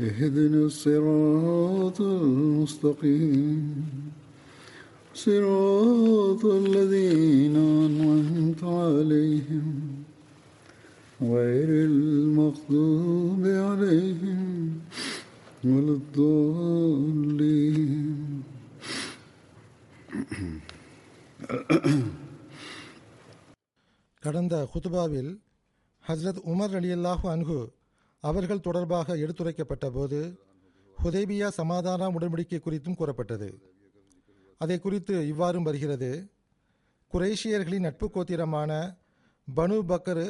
اهدنا الصراط المستقيم صراط الذين أنعمت عليهم غير المغضوب عليهم ولا الضالين கடந்த ஹுதுபாவில் ஹஸ்ரத் உமர் அலியல்லாஹு அன்ஹு அவர்கள் தொடர்பாக எடுத்துரைக்கப்பட்ட போது ஹுதேபியா சமாதான உடன்படிக்கை குறித்தும் கூறப்பட்டது. அதை குறித்து இவ்வாறும் வருகிறது. குரேஷியர்களின் நட்பு கோத்திரமான பனு பக்கரு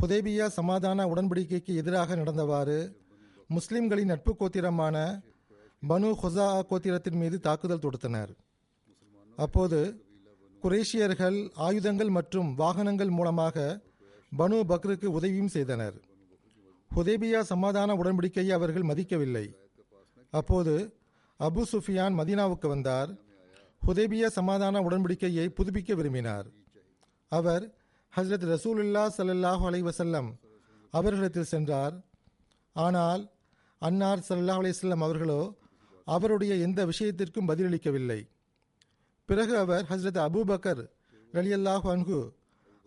ஹுதேபியா சமாதான உடன்படிக்கைக்கு எதிராக நடந்தவாறு முஸ்லிம்களின் நட்பு கோத்திரமான பனு ஹுசா கோத்திரத்தின் மீது தாக்குதல் தொடுத்தனர். அப்போது குரேஷியர்கள் ஆயுதங்கள் மற்றும் வாகனங்கள் மூலமாக பனு பக்ருக்கு உதவியும் செய்தனர். ஹுதேபியா சமாதான உடன்படிக்கையை அவர்கள் மதிக்கவில்லை. அப்போது அபு சுஃபியான் மதீனாவுக்கு வந்தார். ஹுதேபியா சமாதான உடன்படிக்கையை புதுப்பிக்க விரும்பினார். அவர் ஹஸ்ரத் ரசூலுல்லா சல்லாஹூ அலை வசல்லம் அவர்களிடத்தில் சென்றார். ஆனால் அன்னார் சல்லாஹ் அலையம் அவர்களோ அவருடைய எந்த விஷயத்திற்கும் பதிலளிக்கவில்லை. பிறகு அவர் ஹஸ்ரத் அபூபக்கர் ரலியல்லாஹு அன்ஹு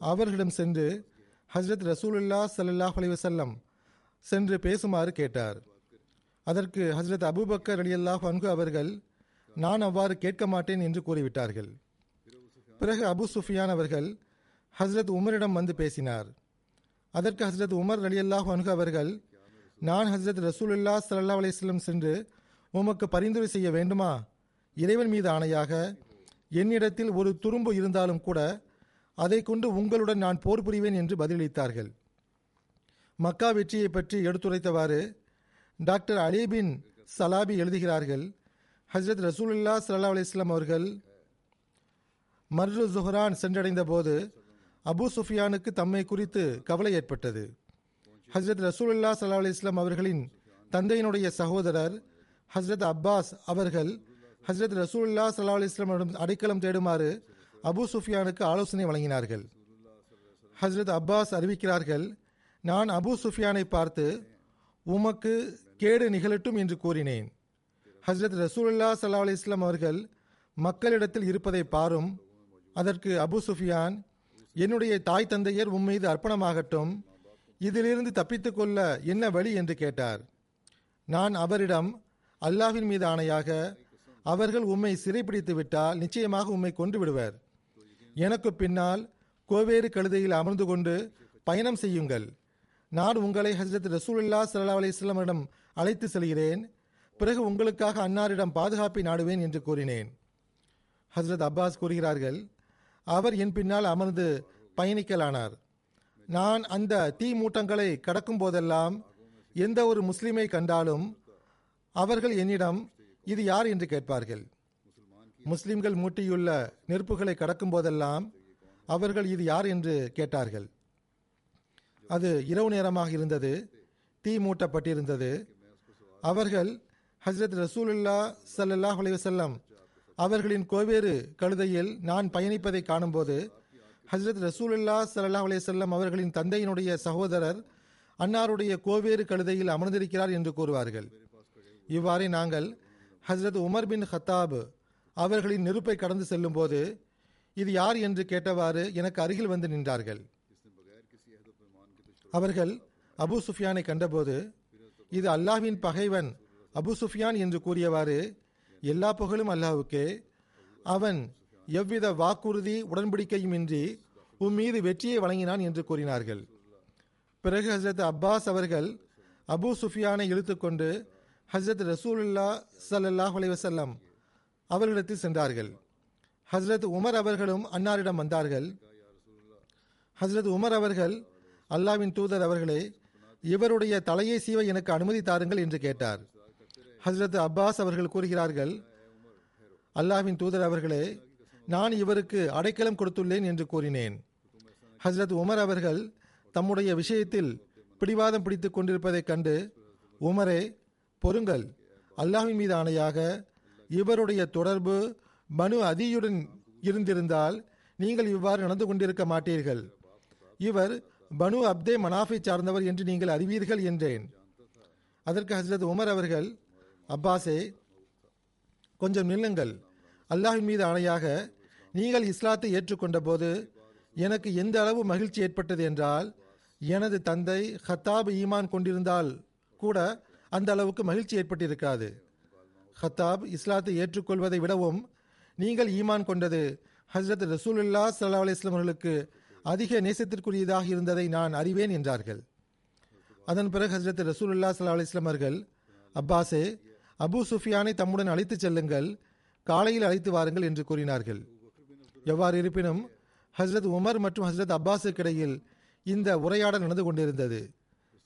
அவர்களிடம் சென்று ஹஸ்ரத் ரசூலுல்லா சல்லாஹ் அலி வசல்லம் சென்று பேசுமாறு கேட்டார். அதற்கு ஹஸ்ரத் அபூபக்கர் ரலியல்லாஹு அன்ஹு அவர்கள் நான் அவ்வாறு கேட்க மாட்டேன் என்று கூறிவிட்டார்கள். பிறகு அபு சுஃபியான் அவர்கள் ஹஸ்ரத் உமரிடம் வந்து பேசினார். அதற்கு ஹஸ்ரத் உமர் ரலியல்லாஹு அன்ஹு அவர்கள் நான் ஹஸ்ரத் ரசூலுல்லா சல்லா அலிஸ்லம் சென்று உமக்கு பரிந்துரை செய்ய வேண்டுமா? இறைவன் மீது ஆணையாக என்னிடத்தில் ஒரு துரும்பு இருந்தாலும் கூட அதை கொண்டு உங்களுடன் நான் போர் புரிவேன் என்று பதிலளித்தார்கள். மக்கா வெற்றியை பற்றி எடுத்துரைத்தவாறு டாக்டர் அலிபின் சலாபி எழுதுகிறார்கள். ஹஸ்ரத் ரசூலுல்லா சல்லா அலிஸ்லாம் அவர்கள் மர்ரு ஜுஹரான் சென்றடைந்த போது அபு சுஃபியானுக்கு தம்மை குறித்து கவலை ஏற்பட்டது. ஹஸ்ரத் ரசூலுல்லா சல்லா அலிஸ்லாம் அவர்களின் தந்தையினுடைய சகோதரர் ஹஸ்ரத் அப்பாஸ் அவர்கள் ஹஸ்ரத் ரசூலுல்லா சல்லா அலிஸ்லாமிடம் அடைக்கலம் தேடுமாறு அபு சுஃபியானுக்கு ஆலோசனை வழங்கினார்கள். ஹஸ்ரத் அப்பாஸ் அறிவிக்கிறார்கள் நான் அபு சுஃபியானை பார்த்து உமக்கு கேடு நிகழட்டும் என்று கூறினேன். ஹஸ்ரத் ரசூல்லா சல்லா அலிஸ்லாம் அவர்கள் மக்களிடத்தில் இருப்பதை பாரும். அதற்கு அபு சுஃபியான் என்னுடைய தாய் தந்தையர் உம்மீது அர்ப்பணமாகட்டும். இதிலிருந்து தப்பித்துக்கொள்ள என்ன வழி? என்று கேட்டார். நான் அவரிடம் அல்லாஹின் மீது ஆணையாக அவர்கள் உம்மை சிறைப்பிடித்து விட்டால் நிச்சயமாக உம்மை கொண்டு விடுவர். எனக்கு பின்னால் கோவேறு கழுதையில் அமர்ந்து கொண்டு பயணம் செய்யுங்கள். நான் உங்களை ஹசரத் ரசூலுல்லா சல்லா அலிஸ்லாமிடம் அழைத்து செல்கிறேன். பிறகு உங்களுக்காக அன்னாரிடம் பாதுகாப்பை நாடுவேன் என்று கூறினேன். ஹசரத் அப்பாஸ் கூறுகிறார்கள் அவர் என் பின்னால் அமர்ந்து பயணிக்கலானார். நான் அந்த தீ மூட்டங்களை கடக்கும் போதெல்லாம் எந்த ஒரு முஸ்லிமை கண்டாலும் அவர்கள் என்னிடம் இது யார் என்று கேட்பார்கள். முஸ்லிம்கள் மூட்டியுள்ள நெருப்புகளை கடக்கும் போதெல்லாம் அவர்கள் இது யார் என்று கேட்டார்கள். அது இரவு நேரமாக இருந்தது. தீ மூட்டப்பட்டிருந்தது. அவர்கள் ஹஸ்ரத் ரசூலுல்லா சல்லாஹ் அலைவசல்லம் அவர்களின் கோவேறு கழுதையில் நான் பயணிப்பதை காணும்போது ஹஸ்ரத் ரசூலுல்லா சல்லாஹ் செல்லம் அவர்களின் தந்தையினுடைய சகோதரர் அன்னாருடைய கோவேறு கழுதையில் அமர்ந்திருக்கிறார் என்று கூறுவார்கள். இவ்வாறே நாங்கள் ஹஸ்ரத் உமர் பின் ஹத்தாப் அவர்களின் நெருப்பை கடந்து செல்லும்போது இது யார் என்று கேட்டவாறு எனக்கு அருகில் வந்து நின்றார்கள். அவர்கள் அபு சுஃபியானை கண்டபோது இது அல்லாஹ்வின் பகைவன் அபு சுஃபியான் என்று கூறியவாறு எல்லா புகழும் அல்லாஹ்வுக்கே அவன் எவ்வித வாக்குறுதி உடன்படிக்கையும் இன்றி உம் மீது வெற்றியை வழங்கினான் என்று கூறினார்கள். பிறகு ஹசரத் அப்பாஸ் அவர்கள் அபு சுஃபியானை இழுத்துக்கொண்டு ஹசரத் ரசூலுல்லா சல்லாஹ் அலைஹி அவர்களிடத்தில் சென்றார்கள். ஹசரத் உமர் அவர்களும் அன்னாரிடம் வந்தார்கள். ஹசரத் உமர் அவர்கள் அல்லாவின் தூதர் அவர்களே இவருடைய தலையை சீவ எனக்கு அனுமதி தாருங்கள் என்று கேட்டார். ஹசரத் அப்பாஸ் அவர்கள் கூறுகிறார்கள் அல்லாவின் தூதர் அவர்களே நான் இவருக்கு அடைக்கலம் கொடுத்துள்ளேன் என்று கூறினேன். ஹசரத் உமர் அவர்கள் தம்முடைய விஷயத்தில் பிடிவாதம் பிடித்துக் கொண்டிருப்பதைக் கண்டு உமரே பொறுங்கள். அல்லாஹ்வின் மீது ஆணையாக இவருடைய தொடர்பு மனு அதியுடன் இருந்திருந்தால் நீங்கள் இவ்வாறு நடந்து கொண்டிருக்க மாட்டீர்கள். இவர் பனு அப்தே மனாஃபை சார்ந்தவர் என்று நீங்கள் அறிவீர்கள் என்றேன். அதற்கு ஹசரத் உமர் அவர்கள் அப்பாஸே கொஞ்சம் நில்லுங்கள். அல்லாஹின் மீது ஆணையாக நீங்கள் இஸ்லாத்தை ஏற்றுக்கொண்ட போது எனக்கு எந்த அளவு மகிழ்ச்சி ஏற்பட்டது என்றால் எனது தந்தை ஹத்தாப் ஈமான் கொண்டிருந்தால் கூட அந்த அளவுக்கு மகிழ்ச்சி ஏற்பட்டிருக்காது. ஹத்தாப் இஸ்லாத்தை ஏற்றுக்கொள்வதை விடவும் நீங்கள் ஈமான் கொண்டது. ஹஸ்ரத் ரசூலுல்லா சல்லா அலிஸ்லாம் அவர்களுக்கு அதிக நேசத்திற்குரியதாக இருந்ததை நான் அறிவேன் என்றார்கள். அதன் பிறகு ஹஸ்ரத் ரசூலுல்லா சல்லா அலிஸ்லாம் அவர்கள் அப்பாஸே அபு சுஃபியானை தம்முடன் அழைத்துச் செல்லுங்கள் காலையில் அழைத்து வாருங்கள் என்று கூறினார்கள். எவ்வாறு இருப்பினும் ஹஸ்ரத் உமர் மற்றும் ஹஸ்ரத் அப்பாஸுக்கு இடையில் இந்த உரையாடல் நடந்து கொண்டிருந்தது.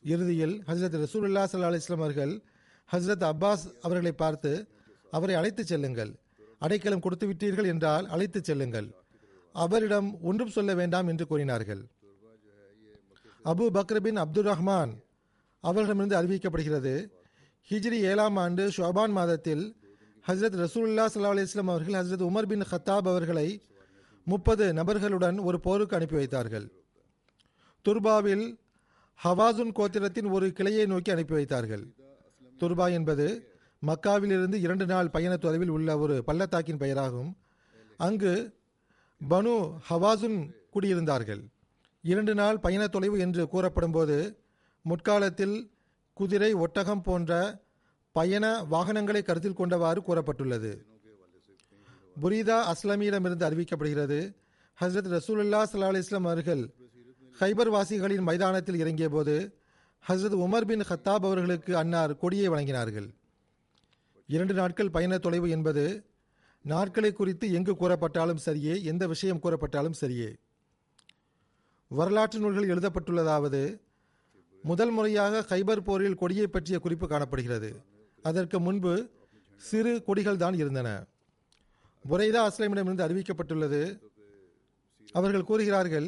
இறுதியில் ஹஸ்ரத் ரசூலுல்லா சல்லா அலிஸ்லாம் அவர்கள் ஹஸ்ரத் அப்பாஸ் அவர்களை பார்த்து அவரை அழைத்துச் செல்லுங்கள் அடைக்கலம் கொடுத்து விட்டீர்கள் என்றால் அழைத்துச் செல்லுங்கள் அவரிடம் ஒன்றும் சொல்ல வேண்டாம் என்று கூறினார்கள். அபு பக்ரபின் அப்துல் ரஹ்மான் அவர்களிடமிருந்து அறிவிக்கப்படுகிறது ஹிஜ்ரி ஏழாம் ஆண்டு ஷோபான் மாதத்தில் ஹஸ்ரத் ரசூல்லா சல்லா அலிஸ்லாம் அவர்கள் ஹஸ்ரத் உமர் பின் ஹத்தாப் அவர்களை முப்பது நபர்களுடன் ஒரு போருக்கு அனுப்பி வைத்தார்கள். துர்பாவில் ஹவாசுன் கோத்திரத்தின் ஒரு கிளையை நோக்கி அனுப்பி வைத்தார்கள். துர்பா என்பது மக்காவிலிருந்து இரண்டு நாள் பயண தொலைவில் உள்ள ஒரு பள்ளத்தாக்கின் பெயராகும். அங்கு பனு ஹவாசுன் குடியிருந்தார்கள். இரண்டு நாள் பயண தொலைவு என்று கூறப்படும்போது முற்காலத்தில் குதிரை ஒட்டகம் போன்ற பயண வாகனங்களை கருத்தில் கொண்டவாறு கூறப்பட்டுள்ளது. புரிதா அஸ்லமியிடமிருந்து அறிவிக்கப்படுகிறது ஹசரத் ரசூலுல்லா சல்லா அலிஸ்லாம் அவர்கள் ஹைபர் வாசிகளின் மைதானத்தில் இறங்கிய போது ஹசரத் உமர் பின் ஹத்தாப் அவர்களுக்கு அன்னார் கொடியை வழங்கினார்கள். இரண்டு நாட்கள் பயண தொலைவு என்பது நாட்களை குறித்து எங்கு கூறப்பட்டாலும் சரியே எந்த விஷயம் கூறப்பட்டாலும் சரியே. வரலாற்று நூல்கள் எழுதப்பட்டுள்ளதாவது முதல் முறையாக ஹைபர் போரில் கொடியை பற்றிய குறிப்பு காணப்படுகிறது. அதற்கு முன்பு சிறு கொடிகள் தான் இருந்தன. புரைதா அஸ்லமிடமிருந்து அறிவிக்கப்பட்டுள்ளது. அவர்கள் கூறுகிறார்கள்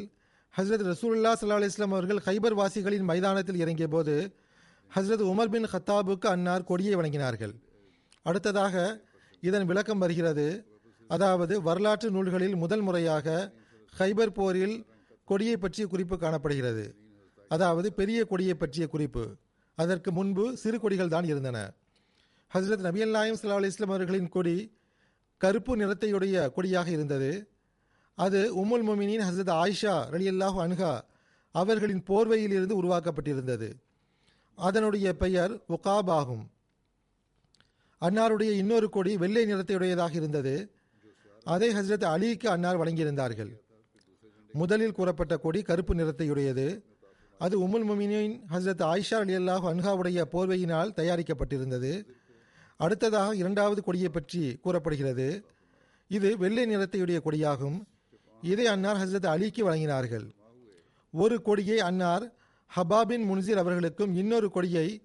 ஹசரத் ரசூல்லா சல்லா அலிஸ்லாம் அவர்கள் ஹைபர் வாசிகளின் மைதானத்தில் இறங்கிய போது ஹசரத் உமர் பின் ஹத்தாபுக்கு அன்னார் கொடியை வழங்கினார்கள் அடுத்ததாக இதன் விளக்கம் வருகிறது. அதாவது வரலாற்று நூல்களில் முதல் முறையாக ஹைபர் போரில் கொடியை பற்றிய குறிப்பு காணப்படுகிறது. அதாவது பெரிய கொடியை பற்றிய குறிப்பு. அதற்கு முன்பு சிறு கொடிகள் தான் இருந்தன. ஹசரத் நபி அல்லாயம் சல்லா அலிஸ்லாம் அவர்களின் கொடி கருப்பு நிறத்தையுடைய கொடியாக இருந்தது. அது உம்முல் மொமினின் ஹசரத் ஆயிஷா ரலி அல்லாஹு அன்ஹா அவர்களின் போர்வையில் இருந்து உருவாக்கப்பட்டிருந்தது. அதனுடைய பெயர் உகாப் ஆகும். அன்னாருடைய இன்னொரு கொடி வெள்ளை நிறத்தையுடையதாக இருந்தது. அதை ஹசரத் அலிக்கு அன்னார் வழங்கியிருந்தார்கள். முதலில் கூறப்பட்ட கொடி கருப்பு நிறத்தையுடையது. அது உமுல் முமினின் ஹசரத் ஆயிஷா அலி அல்லாஹ் அன்ஹாவுடைய போர்வையினால் தயாரிக்கப்பட்டிருந்தது. அடுத்ததாக இரண்டாவது கொடியை பற்றி கூறப்படுகிறது. இது வெள்ளை நிறத்தையுடைய கொடியாகும். இதை அன்னார் ஹசரத் அலிக்கு வழங்கினார்கள். ஒரு கொடியை அன்னார் ஹபாபின் முன்சிர் அவர்களுக்கும் இன்னொரு கொடியை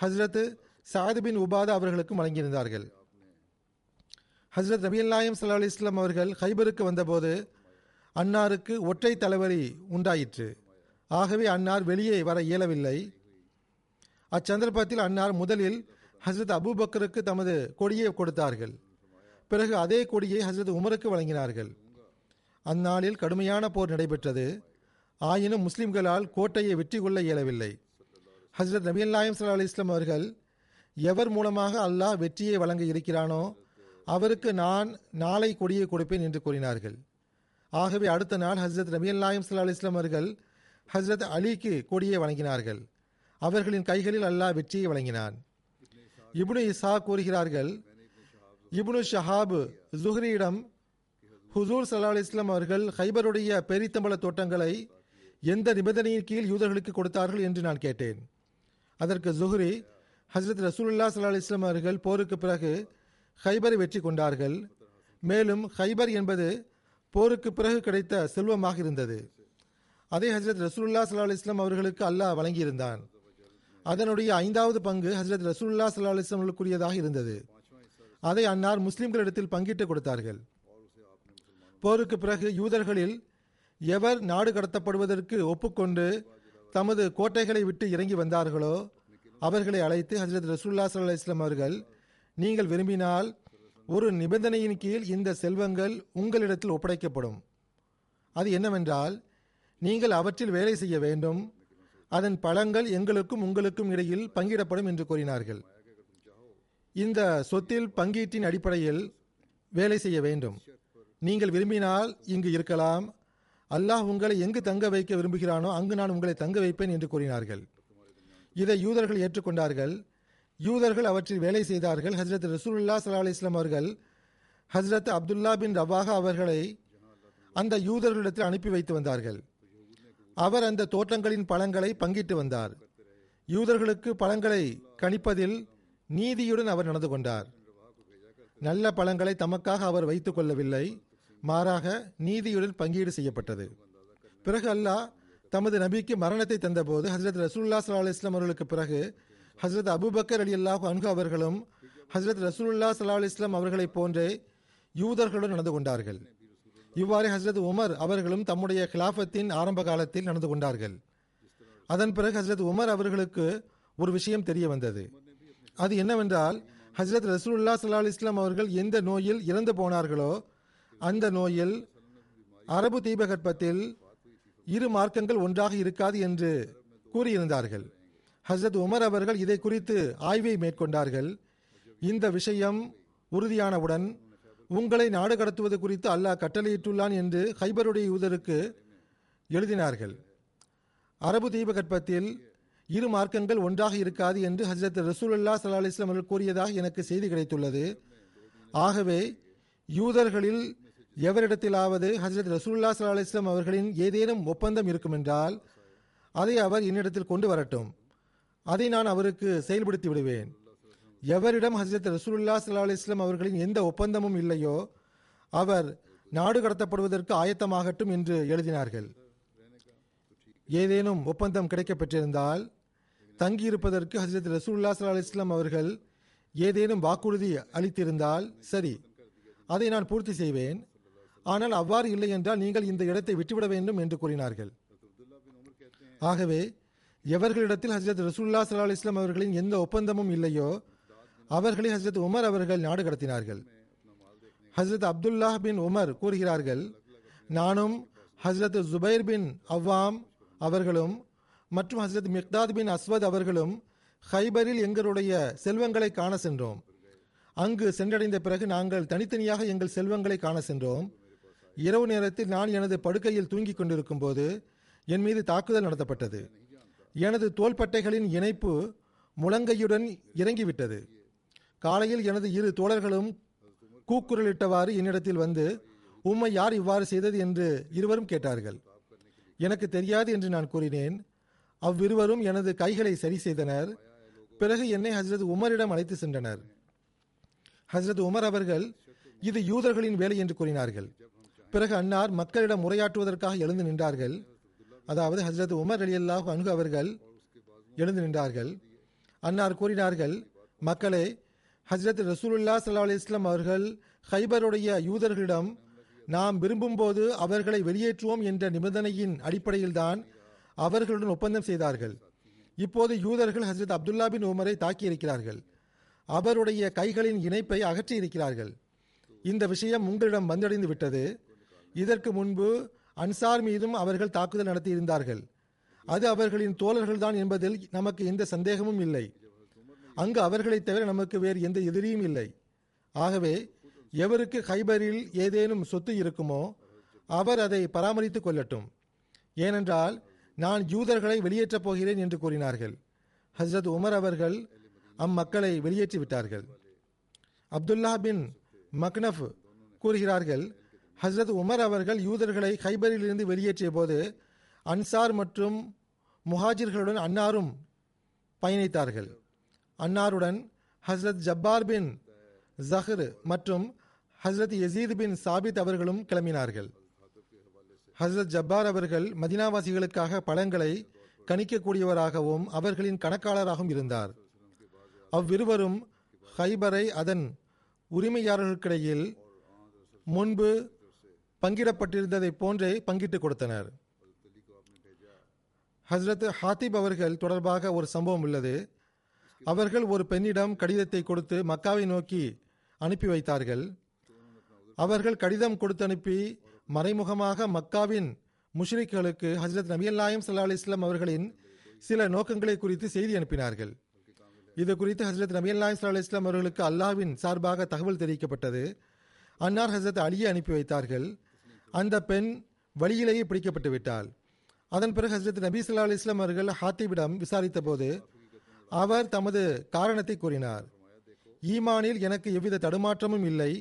ஹசரத் சாது பின் உபாதா அவர்களுக்கும் வழங்கியிருந்தார்கள். ஹசரத் நபியல்லாயம் சல்லா அலி இஸ்லாம் அவர்கள் ஹைபருக்கு வந்தபோது அன்னாருக்கு ஒற்றை தலைவலி உண்டாயிற்று. ஆகவே அன்னார் வெளியே வர இயலவில்லை. அச்சந்தர்ப்பத்தில் அன்னார் முதலில் ஹசரத் அபுபக்கருக்கு தமது கொடியை கொடுத்தார்கள். பிறகு அதே கொடியை ஹசரத் உமருக்கு வழங்கினார்கள். அந்நாளில் கடுமையான போர் நடைபெற்றது. ஆயினும் முஸ்லிம்களால் கோட்டையை வெற்றி கொள்ள இயலவில்லை ஹசரத் நபியல்லாயம் சல்லா அலி இஸ்லாம் அவர்கள் எவர் மூலமாக அல்லாஹ் வெற்றியை வழங்க இருக்கிறானோ அவருக்கு நான் நாளை கொடியை கொடுப்பேன் என்று கூறினார்கள். ஆகவே அடுத்த நாள் ஹசரத் நபி அல்லாயம் சல்லா இஸ்லாம் அவர்கள் ஹசரத் அலிக்கு கொடியை வழங்கினார்கள். அவர்களின் கைகளில் அல்லாஹ் வெற்றியை வழங்கினான். இப்னு இசா கூறுகிறார்கள் இப்னு ஷஹாப் ஜுஹ்ரியிடம் ஹுசூர் சல்லா இஸ்லாம் அவர்கள் ஹைபருடைய பெரித்தம்பள தோட்டங்களை எந்த நிபந்தனையின் கீழ் யூதர்களுக்கு கொடுத்தார்கள் என்று நான் கேட்டேன். அதற்கு ஜுஹ்ரி ஹசரத் ரசூல்லா சல்லா இஸ்லாம் அவர்கள் போருக்கு பிறகு ஹைபரை வெற்றி கொண்டார்கள். மேலும் ஹைபர் என்பது போருக்கு பிறகு கிடைத்த செல்வமாக இருந்தது. அதை ஹசரத் ரசூல்லா சல்லா இஸ்லாம் அவர்களுக்கு அல்லாஹ் வழங்கியிருந்தான். அதனுடைய ஐந்தாவது பங்கு ஹசரத் ரசூல்லா சல்லா இஸ்லாம் இருந்தது. அதை அன்னார் முஸ்லிம்களிடத்தில் பங்கிட்டு கொடுத்தார்கள். போருக்கு பிறகு யூதர்களில் எவர் நாடு கடத்தப்படுவதற்கு ஒப்புக்கொண்டு தமது கோட்டைகளை விட்டு இறங்கி வந்தார்களோ அவர்களை அழைத்து ஹசரத் ரசூல்லா சல்லா இஸ்லாம் அவர்கள் நீங்கள் விரும்பினால் ஒரு நிபந்தனையின் கீழ் இந்த செல்வங்கள் உங்களிடத்தில் ஒப்படைக்கப்படும். அது என்னவென்றால் நீங்கள் அவற்றில் வேலை செய்ய வேண்டும். அதன் பழங்கள் எங்களுக்கும் உங்களுக்கும் இடையில் பங்கிடப்படும் என்று கூறினார்கள். இந்த சொத்தில் பங்கீட்டின் அடிப்படையில் வேலை செய்ய வேண்டும். நீங்கள் விரும்பினால் இங்கு இருக்கலாம். அல்லாஹ் உங்களை எங்கு தங்க வைக்க விரும்புகிறானோ அங்கு நான் உங்களை தங்க வைப்பேன் என்று கூறினார்கள். இதை யூதர்கள் ஏற்றுக்கொண்டார்கள். யூதர்கள் அவற்றில் வேலை செய்தார்கள். ஹசரத் ரசூல்லா சல்லா இஸ்லாம் அவர்கள் ஹசரத் அப்துல்லா பின் ரவாக அவர்களை அந்த யூதர்களிடத்தில் அனுப்பி வைத்து வந்தார்கள். அவர் அந்த தோட்டங்களின் பழங்களை பங்கிட்டு வந்தார். யூதர்களுக்கு பழங்களை கணிப்பதில் நீதியுடன் அவர் நடந்து கொண்டார். நல்ல பழங்களை தமக்காக அவர் வைத்துக் கொள்ளவில்லை. மாறாக நீதியுடன் பங்கீடு செய்யப்பட்டது. பிறகு அல்லாஹ் தமது நபிக்கு மரணத்தை தந்தபோது ஹசரத் ரசூல்லா சல்லா இஸ்லாம் அவர்களுக்கு பிறகு ஹசரத் அபுபக்கர் அலி அல்லாஹ் அன்கு அவர்களும் ஹசரத் ரசூலுல்லா சல்லா இஸ்லாம் அவர்களைப் போன்றே யூதர்களுடன் நடந்து கொண்டார்கள். இவ்வாறு ஹசரத் உமர் அவர்களும் தம்முடைய கிலாஃபத்தின் ஆரம்ப காலத்தில் நடந்து கொண்டார்கள். அதன் பிறகு ஹசரத் உமர் அவர்களுக்கு ஒரு விஷயம் தெரிய வந்தது. அது என்னவென்றால் ஹசரத் ரசூலுல்லா சல்லா இஸ்லாம் அவர்கள் எந்த நோயில் இறந்து போனார்களோ அந்த நோயில் அரபு தீபகற்பத்தில் இரு மார்க்கங்கள் ஒன்றாக இருக்காது என்று கூறியிருந்தார்கள். ஹசரத் உமர் அவர்கள் இதை குறித்து ஆய்வை மேற்கொண்டார்கள். இந்த விஷயம் உறுதியானவுடன் உங்களை நாடு கடத்துவது குறித்து அல்லாஹ் கட்டளையிட்டுள்ளான் என்று ஹைபருடைய யூதருக்கு எழுதினார்கள். அரபு தீபகற்பத்தில் இரு மார்க்கங்கள் ஒன்றாக இருக்காது என்று ஹசரத் ரசூலுல்லா சல்லா அலிஸ்லாம் அவர்கள் கூறியதாக எனக்கு செய்தி கிடைத்துள்ளது. ஆகவே யூதர்களில் எவரிடத்திலாவது ஹசரத் ரசூல்லா சல்லா அலிஸ்லாம் அவர்களின் ஏதேனும் ஒப்பந்தம் இருக்கும் என்றால் அதை அவர் என்னிடத்தில் கொண்டு வரட்டும். அதை நான் அவருக்கு செயல்படுத்தி விடுவேன். எவரிடம் ஹசரத் ரசூல்லா சல்லா அலிஸ்லாம் அவர்களின் எந்த ஒப்பந்தமும் இல்லையோ அவர் நாடு கடத்தப்படுவதற்கு ஆயத்தமாகட்டும் என்று எழுதினார்கள். ஏதேனும் ஒப்பந்தம் கிடைக்கப்பெற்றிருந்தால் தங்கியிருப்பதற்கு ஹசரத் ரசூல்லா சல்லா அலிஸ்லாம் அவர்கள் ஏதேனும் வாக்குறுதி அளித்திருந்தால் சரி அதை நான் பூர்த்தி செய்வேன். ஆனால் அவ்வாறு இல்லை என்றால் நீங்கள் இந்த இடத்தை விட்டுவிட வேண்டும் என்று கூறினார்கள். ஆகவே எவர்களிடத்தில் ஹசரத் ரசூல்லா சல்லா இஸ்லாம் அவர்களின் எந்த ஒப்பந்தமும் இல்லையோ அவர்களை ஹசரத் உமர் அவர்கள் நாடு கடத்தினார்கள். ஹசரத் அப்துல்லா பின் உமர் கூறுகிறார்கள் நானும் ஹசரத் ஜுபைர் பின் அவ்வாம் அவர்களும் மற்றும் ஹசரத் மிக்தாத் பின் அஸ்வத் அவர்களும் ஹைபரில் எங்களுடைய செல்வங்களை காண சென்றோம். அங்கு சென்றடைந்த பிறகு நாங்கள் தனித்தனியாக எங்கள் செல்வங்களை காண சென்றோம். இரவு நேரத்தில் நான் எனது படுக்கையில் தூங்கிக் கொண்டிருக்கும் போது என் மீது தாக்குதல் நடத்தப்பட்டது. எனது தோள்பட்டைகளின் இணைப்பு முழங்கையுடன் இறங்கிவிட்டது. காலையில் எனது இரு தோழர்களும் கூக்குரலிட்டவாறு என்னிடத்தில் வந்து உம்மை யார் இவ்வாறு செய்தது? என்று இருவரும் கேட்டார்கள். எனக்கு தெரியாது என்று நான் கூறினேன். அவ்விருவரும் எனது கைகளை சரி செய்தனர். பிறகு என்னை ஹசரத் உமரிடம் அழைத்து சென்றனர். ஹசரத் உமர் அவர்கள் இது யூதர்களின் வேலை என்று கூறினார்கள். பிறகு அன்னார் மக்களிடம் உரையாற்றுவதற்காக எழுந்து நின்றார்கள். அதாவது ஹசரத் உமர் அலி அல்லாஹ் அன்கு அவர்கள் எழுந்து நின்றார்கள். அன்னார் கூறினார்கள் மக்களே ஹசரத் ரசூலுல்லா சல்லா அலி இஸ்லாம் அவர்கள் ஹைபருடைய யூதர்களிடம் நாம் விரும்பும்போது அவர்களை வெளியேற்றுவோம் என்ற நிபந்தனையின் அடிப்படையில்தான் அவர்களுடன் ஒப்பந்தம் செய்தார்கள். இப்போது யூதர்கள் ஹசரத் அப்துல்லா பின் உமரை தாக்கியிருக்கிறார்கள். அவருடைய கைகளின் இணைப்பை அகற்றி இருக்கிறார்கள் இந்த விஷயம் உங்களிடம் வந்தடைந்து விட்டது இதற்கு முன்பு அன்சார் மீதும் அவர்கள் தாக்குதல் நடத்தியிருந்தார்கள். அது அவர்களின் தோழர்கள்தான் என்பதில் நமக்கு எந்த சந்தேகமும் இல்லை. அங்கு அவர்களை தவிர நமக்கு வேறு எந்த எதிரியும் இல்லை. ஆகவே எவருக்கு ஹைபரில் ஏதேனும் சொத்து இருக்குமோ அவர் அதை பராமரித்துக் கொள்ளட்டும். ஏனென்றால் நான் யூதர்களை வெளியேற்றப் போகிறேன் என்று கூறினார்கள். ஹஸ்ரத் உமர் அவர்கள் அம்மக்களை வெளியேற்றி விட்டார்கள் அப்துல்லா பின் மக்னஃப் கூறுகிறார்கள் ஹஸ்ரத் உமர் அவர்கள் யூதர்களை ஹைபரிலிருந்து வெளியேற்றிய போது அன்சார் மற்றும் முஹாஜிர்களுடன் அன்னாரும் பயணித்தார்கள். அன்னாருடன் ஹஸ்ரத் ஜப்பார் பின் ஜஹர் மற்றும் ஹஸ்ரத் யசீத் பின் சாபித் அவர்களும் கிளம்பினார்கள். ஹஸ்ரத் ஜப்பார் அவர்கள் மதினாவாசிகளுக்காக பழங்களை கணிக்கக்கூடியவராகவும் அவர்களின் கணக்காளராகவும் இருந்தார். அவ்விருவரும் ஹைபரை அதன் உரிமையாளர்களுக்கிடையில் முன்பு பங்கிடப்பட்டிருந்ததை போன்றே பங்கிட்டு கொடுத்தனர். ஹஸ்ரத் ஹாத்திப் அவர்கள் தொடர்பாக ஒரு சம்பவம் உள்ளது. அவர்கள் ஒரு பெண்ணிடம் கடிதத்தை கொடுத்து மக்காவை நோக்கி அனுப்பி வைத்தார்கள். அவர்கள் கடிதம் கொடுத்து அனுப்பி மறைமுகமாக மக்காவின் முஷ்ரிக்களுக்கு ஹசரத் நபியல்லாயம் சல்லா அலிஸ்லாம் அவர்களின் சில நோக்கங்களை குறித்து செய்தி அனுப்பினார்கள். இது குறித்து ஹசரத் நபியல்லாயம் சல்லா இஸ்லாம் அவர்களுக்கு அல்லாவின் சார்பாக தகவல் தெரிவிக்கப்பட்டது. அன்னார் ஹசரத் அலியை அனுப்பி வைத்தார்கள். அந்த பெண் வழியிலேயே பிடிக்கப்பட்டு விட்டாள். அதன் பிறகு ஹசரத் நபி சொல்லா அலிஸ்லாம் அவர்கள் ஹாத்திபிடம் விசாரித்த போது அவர் தமது காரணத்தை கூறினார். ஈமானில் எனக்கு எவ்வித தடுமாற்றமும் இல்லை.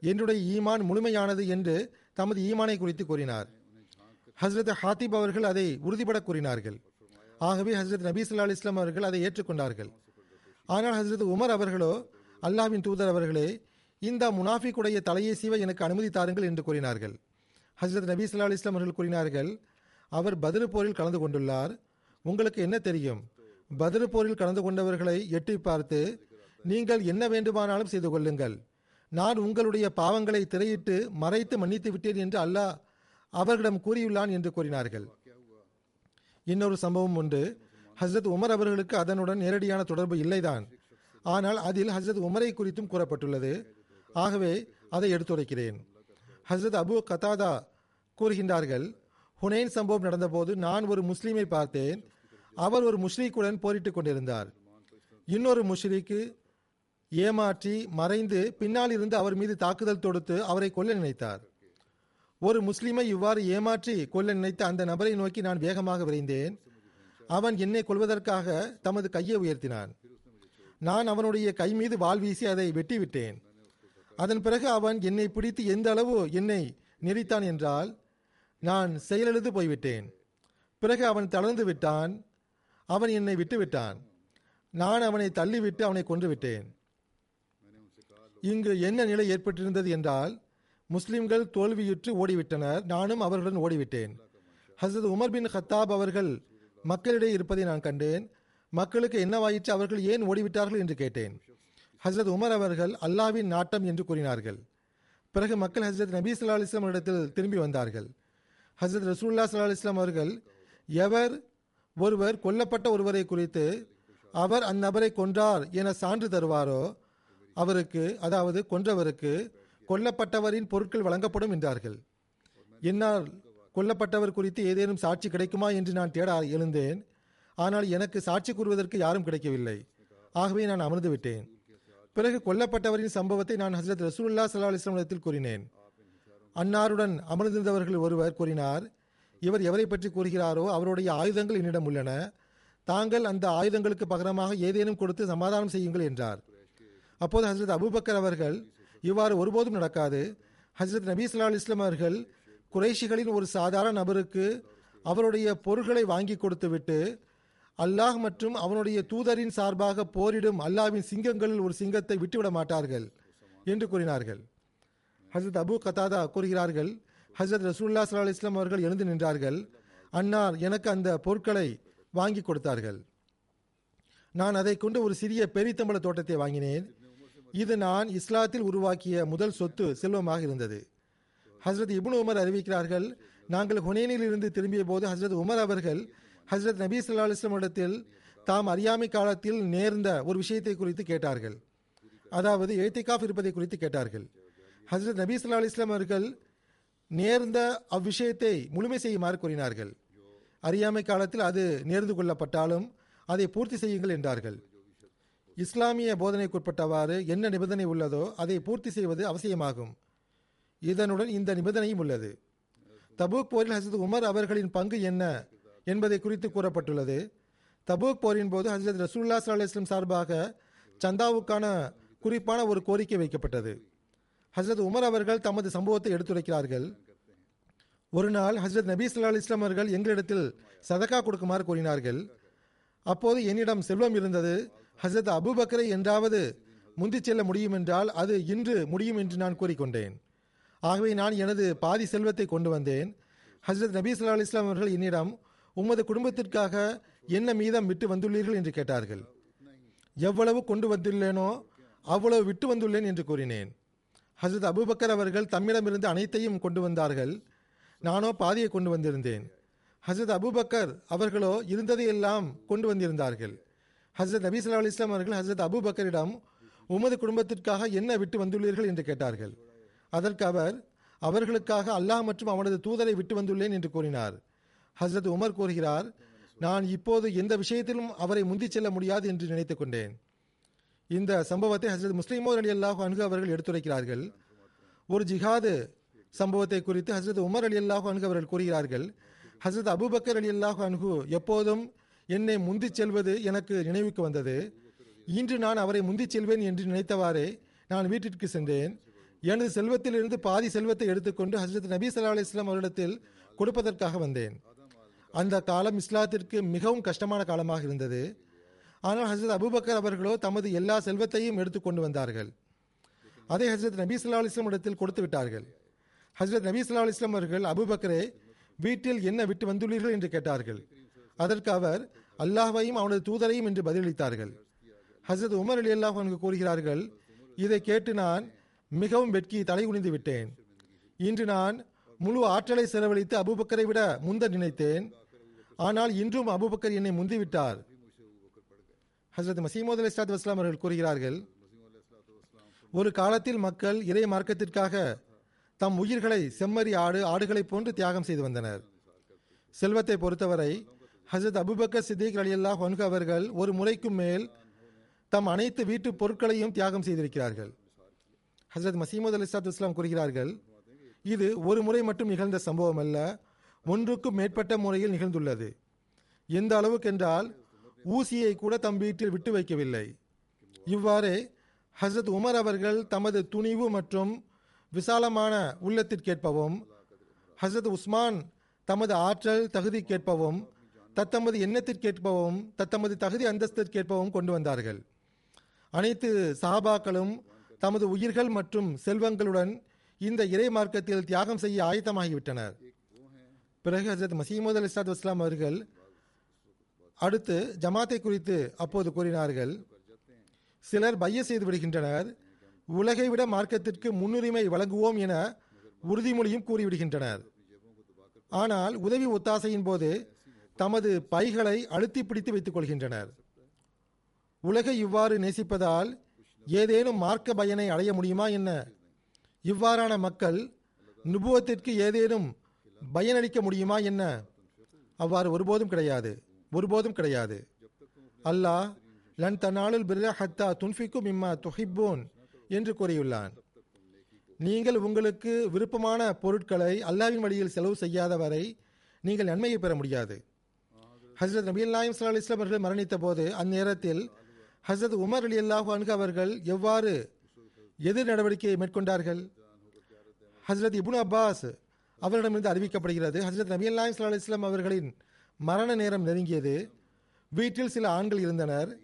என்னுடைய ஈமான் முழுமையானது என்று தமது ஈமானை குறித்து கூறினார். ஹசரத் ஹாத்திப் அவர்கள் அதை உறுதிபட கூறினார்கள். ஆகவே ஹசரத் நபி சொல்லா இஸ்லாம் அவர்கள் அதை ஏற்றுக்கொண்டார்கள். ஆனால் ஹசரத் உமர் அவர்களோ அல்லாவின் தூதர் அவர்களே இந்த முனாஃபிக்குடைய தலையை சீவ எனக்கு அனுமதி தாருங்கள் என்று கூறினார்கள். ஹசரத் நபி சொல்லா அலிஸ்லாம் அவர்கள் கூறினார்கள் அவர் பதிரு போரில் கலந்து கொண்டுள்ளார். உங்களுக்கு என்ன தெரியும்? பதிரு போரில் கலந்து கொண்டவர்களை எட்டி பார்த்து நீங்கள் என்ன வேண்டுமானாலும் செய்து கொள்ளுங்கள். நான் உங்களுடைய பாவங்களை திரையிட்டு மறைத்து மன்னித்து விட்டேன் என்று அல்லாஹ் அவர்களிடம் கூறியுள்ளான் என்று கூறினார்கள். இன்னொரு சம்பவம் உண்டு. ஹசரத் உமர் அவர்களுக்கு அதனுடன் நேரடியான தொடர்பு இல்லைதான். ஆனால் அதில் ஹசரத் உமரை குறித்தும் கூறப்பட்டுள்ளது. ஆகவே அதை எடுத்துரைக்கிறேன். ஹசரத் அபு கதாதா கூறுகின்றார்கள் ஹுனைன் சம்பவம் நடந்தபோது நான் ஒரு முஸ்லீமை பார்த்தேன். அவர் ஒரு முஷ்ரீக்குடன் போரிட்டுக் கொண்டிருந்தார். இன்னொரு முஷ்ரீக்கு ஏமாற்றி மறைந்து பின்னால் இருந்து அவர் மீது தாக்குதல் தொடுத்து அவரை கொல்ல நினைத்தார். ஒரு முஸ்லீமை இவ்வாறு ஏமாற்றி கொல்ல நினைத்த அந்த நபரை நோக்கி நான் வேகமாக விரைந்தேன். அவன் என்னை கொள்வதற்காக தமது கையை உயர்த்தினான். நான் அவனுடைய கை மீது வாள் வீசி அதை வெட்டிவிட்டேன். அதன் பிறகு அவன் என்னை பிடித்து எந்த அளவு என்னை நெறித்தான் என்றால் நான் செயலெழுந்து போய்விட்டேன். பிறகு அவன் தளர்ந்து விட்டான். அவன் என்னை விட்டுவிட்டான். நான் அவனை தள்ளிவிட்டு அவனை கொன்று விட்டேன் இங்கு என்ன நிலை ஏற்பட்டிருந்தது என்றால் முஸ்லிம்கள் தோல்வியுற்று ஓடிவிட்டனர். நானும் அவர்களுடன் ஓடிவிட்டேன். ஹசரத் உமர் பின் ஹத்தாப் அவர்கள் மக்களிடையே இருப்பதை நான் கண்டேன். மக்களுக்கு என்னவாயிற்று? அவர்கள் ஏன் ஓடிவிட்டார்கள் என்று கேட்டேன். ஹசரத் உமர் அவர்கள் அல்லாவின் நாட்டம் என்று கூறினார்கள். பிறகு மக்கள் ஹசரத் நபி அலிஸ்லாம் இடத்தில் திரும்பி வந்தார்கள். ஹசரத் ரசூல்லா சல்லா அலிஸ்லாம் அவர்கள் எவர் ஒருவர் கொல்லப்பட்ட ஒருவரை குறித்து அவர் அந்நபரை கொன்றார் என சான்று தருவாரோ அவருக்கு அதாவது கொன்றவருக்கு கொல்லப்பட்டவரின் பொருட்கள் வழங்கப்படும் என்றார்கள். என்னால் கொல்லப்பட்டவர் குறித்து ஏதேனும் சாட்சி கிடைக்குமா என்று நான் தேட எழுந்தேன். ஆனால் எனக்கு சாட்சி கூறுவதற்கு யாரும் கிடைக்கவில்லை. ஆகவே நான் அமர்ந்து விட்டேன் பிறகு கொல்லப்பட்டவரின் சம்பவத்தை நான் ஹசரத் ரசூல்லா சல்லா அலிஸ்லாமத்தில் கூறினேன். அன்னாருடன் அமர்ந்திருந்தவர்கள் ஒருவர் கூறினார் இவர் எவரை பற்றி கூறுகிறாரோ அவருடைய ஆயுதங்கள் என்னிடம் உள்ளன. தாங்கள் அந்த ஆயுதங்களுக்கு பகரமாக ஏதேனும் கொடுத்து சமாதானம் செய்யுங்கள் என்றார். அப்போது ஹசரத் அபுபக்கர் அவர்கள் இவ்வாறு ஒருபோதும் நடக்காது. ஹசரத் நபீ சல்லா இஸ்லாம் அவர்கள் குறைஷிகளின் ஒரு சாதாரண நபருக்கு அவருடைய பொருள்களை வாங்கி கொடுத்துவிட்டு அல்லாஹ் மற்றும் அவனுடைய தூதரின் சார்பாக போரிடும் அல்லாவின் சிங்கங்களில் ஒரு சிங்கத்தை விட்டுவிட மாட்டார்கள் என்று கூறினார்கள். ஹசரத் அபு கதாதா கூறுகிறார்கள் ஹசரத் ரசூல்லா சல்லா இஸ்லாம் அவர்கள் எழுந்து நின்றார்கள். அன்னார் எனக்கு அந்த பொருட்களை வாங்கி கொடுத்தார்கள். நான் அதை கொண்டு ஒரு சிறிய பெரித்தம்பள தோட்டத்தை வாங்கினேன். இது நான் இஸ்லாத்தில் உருவாக்கிய முதல் சொத்து செல்வமாக இருந்தது. ஹசரத் இபுன் உமர் அறிவிக்கிறார்கள் நாங்கள் ஹுனேனில் இருந்து திரும்பிய போது ஹசரத் உமர் அவர்கள் ஹசரத் நபி சொல்லா அலுவலம் இடத்தில் தாம் அறியாமை காலத்தில் நேர்ந்த ஒரு விஷயத்தை குறித்து கேட்டார்கள். அதாவது எழுத்திகாஃப் இருப்பதை குறித்து கேட்டார்கள். ஹசரத் நபி சொல்லா அலிஸ்லாம் அவர்கள் நேர்ந்த அவ்விஷயத்தை முழுமை செய்யுமாறு கூறினார்கள். அறியாமை காலத்தில் அது நேர்ந்து கொள்ளப்பட்டாலும் அதை பூர்த்தி செய்யுங்கள் என்றார்கள். இஸ்லாமிய போதனைக்குட்பட்டவாறு என்ன நிபந்தனை உள்ளதோ அதை பூர்த்தி செய்வது அவசியமாகும். இதனுடன் இந்த நிபந்தனையும் உள்ளது. தபூக் போரில் ஹசரத் உமர் அவர்களின் பங்கு என்ன என்பதை குறித்து கூறப்பட்டுள்ளது. தபூக் போரின் போது ஹசரத் ரசூல்லா சல்லா இஸ்லாம் சார்பாக சந்தாவுக்கான குறிப்பான ஒரு கோரிக்கை வைக்கப்பட்டது. ஹசரத் உமர் அவர்கள் தமது சம்பவத்தை எடுத்துரைக்கிறார்கள். ஒரு நாள் ஹசரத் நபி சல்லா இஸ்லாம் அவர்கள் எங்களிடத்தில் சதக்கா கொடுக்குமாறு கூறினார்கள் அப்போது என்னிடம் செல்வம் இருந்தது. ஹசரத் அபுபக்கரை என்றாவது முந்திச் செல்ல முடியும் என்றால் அது இன்று முடியும் என்று நான் கூறிக்கொண்டேன். ஆகவே நான் எனது பாதி செல்வத்தை கொண்டு வந்தேன். ஹசரத் நபி சல்லா இஸ்லாம் அவர்கள் என்னிடம் உமது குடும்பத்திற்காக என்ன மீதம் விட்டு வந்துள்ளீர்கள்? என்று கேட்டார்கள். எவ்வளவு கொண்டு வந்துள்ளேனோ அவ்வளவு விட்டு வந்துள்ளேன் என்று கூறினேன். ஹசரத் அபூபக்கர் அவர்கள் தம்மிடமிருந்து அனைத்தையும் கொண்டு வந்தார்கள். நானோ பாதியை கொண்டு வந்திருந்தேன். ஹசரத் அபூபக்கர் அவர்களோ இருந்ததையெல்லாம் கொண்டு வந்திருந்தார்கள். ஹசரத் நபி ஸல்லல்லாஹு அலைஹி அவர்கள் ஹசரத் அபூபக்கரிடம் உமது குடும்பத்திற்காக என்ன விட்டு வந்துள்ளீர்கள்? என்று கேட்டார்கள். அதற்கு அவர் அவர்களுக்காக அல்லாஹ் மற்றும் அவனது தூதரை விட்டு வந்துள்ளேன் என்று கூறினார். ஹசரத் உமர் கூறுகிறார் நான் இப்போது எந்த விஷயத்திலும் அவரை முந்திச் செல்ல முடியாது என்று நினைத்துக் கொண்டேன். இந்த சம்பவத்தை ஹசரத் முஸ்லிமோ அலி அல்லாஹு அன்கு அவர்கள் எடுத்துரைக்கிறார்கள். ஒரு ஜிஹாது சம்பவத்தை குறித்து ஹசரத் உமர் அலி அல்லாஹு அன்கு அவர்கள் கூறுகிறார்கள். ஹசரத் அபூபக்கர் அலி அல்லாஹு அன்கு எப்போதும் என்னை முந்திச் செல்வது எனக்கு நினைவுக்கு வந்தது. இன்று நான் அவரை முந்திச் செல்வேன் என்று நினைத்தவாறே நான் வீட்டிற்கு சென்றேன். எனது செல்வத்திலிருந்து பாதி செல்வத்தை எடுத்துக்கொண்டு ஹசரத் நபி சல்லா அலைஹி வஸல்லம் அவரிடத்தில் கொடுப்பதற்காக வந்தேன். அந்த காலம் இஸ்லாத்திற்கு மிகவும் கஷ்டமான காலமாக இருந்தது. ஆனால் ஹசரத் அபுபக்கர் அவர்களோ தமது எல்லா செல்வத்தையும் எடுத்துக்கொண்டு வந்தார்கள். அதை ஹசரத் நபி சொல்லா அலைஹி இடத்தில் கொடுத்து விட்டார்கள். ஹசரத் நபி சொல்லா அலிஸ்லாம் அவர்கள் அபூபக்கரே வீட்டில் என்ன விட்டு வந்துள்ளீர்கள்? என்று கேட்டார்கள். அதற்கு அவர் அல்லாஹையும் அவனது தூதரையும் என்று பதிலளித்தார்கள். ஹசரத் உமர் அலி அல்லாஹ் அவனுக்கு கூறுகிறார்கள் இதை கேட்டு நான் மிகவும் வெட்கி தலை குனிந்து விட்டேன். இன்று நான் முழு ஆற்றலை செலவழித்து அபுபக்கரை விட முந்த நினைத்தேன். ஆனால் இன்றும் அபுபக்கர் என்னை முந்திவிட்டார். ஹசரத் மசீமோத் அலி இஸ்லாத் வஸ்லாம் அவர்கள் கூறுகிறார்கள் ஒரு காலத்தில் மக்கள் இறை மார்க்கத்திற்காக தம் உயிர்களை செம்மறி ஆடு ஆடுகளைப் போன்று தியாகம் செய்து வந்தனர். செல்வத்தை பொறுத்தவரை ஹசரத் அபுபக்கர் சித்திக் அலி அல்லாஹ் ஒன்கு அவர்கள் ஒரு முறைக்கும் மேல் தம் அனைத்து வீட்டு பொருட்களையும் தியாகம் செய்திருக்கிறார்கள். ஹசரத் மசீமது அலி இஸ்லாத் இஸ்லாம் கூறுகிறார்கள் இது ஒரு முறை மட்டும் நிகழ்ந்த சம்பவம் அல்ல ஒன்றுக்கும் மேற்பட்ட முறையில் நிகழ்ந்துள்ளது. எந்த அளவுக்கென்றால் ஊசியை கூட தம் வீட்டில் விட்டு வைக்கவில்லை. இவ்வாறே ஹசரத் உமர் அவர்கள் தமது துணிவு மற்றும் விசாலமான உள்ளத்திற்கேற்பவும் ஹசரத் உஸ்மான் தமது ஆற்றல் தகுதிக்கேற்பவும் தத்தமது எண்ணத்திற்கேற்பவும் தத்தமது தகுதி அந்தஸ்திற்கேற்பவும் கொண்டு வந்தார்கள். அனைத்து சாபாக்களும் தமது உயிர்கள் மற்றும் செல்வங்களுடன் இந்த இறை மார்க்கத்தில் தியாகம் செய்ய ஆயத்தமாகிவிட்டனர். பிறகு ஹசரத் மசீமது அலி இஸ்லாத் அவர்கள் அடுத்து ஜமாத்தை குறித்து அப்போது கூறினார்கள். சிலர் பைய செய்து விடுகின்றனர். உலகை விட மார்க்கத்திற்கு முன்னுரிமை வழங்குவோம் என உறுதிமொழியும் கூறிவிடுகின்றனர். ஆனால் உதவி ஒத்தாசையின் போது தமது பைகளை அழுத்தி பிடித்து வைத்துக் கொள்கின்றனர். உலகை இவ்வாறு நேசிப்பதால் ஏதேனும் மார்க்க பயனை அடைய முடியுமா என்ன? இவ்வாறான மக்கள் நுபுவத்திற்கு ஏதேனும் பயனளிக்க முடியுமா என்ன? அவ்வாறு ஒருபோதும் கிடையாது. ஒருபோதும் கிடையாது. அல்லாஹ் லன் தனாலுல் பிர்ர ஹத்தா துன்ஃபிக்கும் இம்மா துஹிப்போன் என்று கூறியுள்ளான். நீங்கள் உங்களுக்கு விருப்பமான பொருட்களை அல்லாவின் வழியில் செலவு செய்யாத வரை நீங்கள் நன்மையை பெற முடியாது. ஹசரத் நபி அல்லாஹிம் சல்லா இஸ்லாம் அவர்கள் மரணித்த போது அந்நேரத்தில் ஹசரத் உமர் அலி அல்லாஹு அன்கு அவர்கள் எவ்வாறு எதிர் நடவடிக்கையை மேற்கொண்டார்கள்? ஹசரத் இபுன் அப்பாஸ் அவரிடமிருந்து அறிவிக்கப்படுகிறது. ஹசரத் நபி அல்லாஹிம் சல்லா இஸ்லாம் அவர்களின் மரண நேரம் நெருங்கியது. வீட்டில் சில ஆண்கள் இருந்தனர்.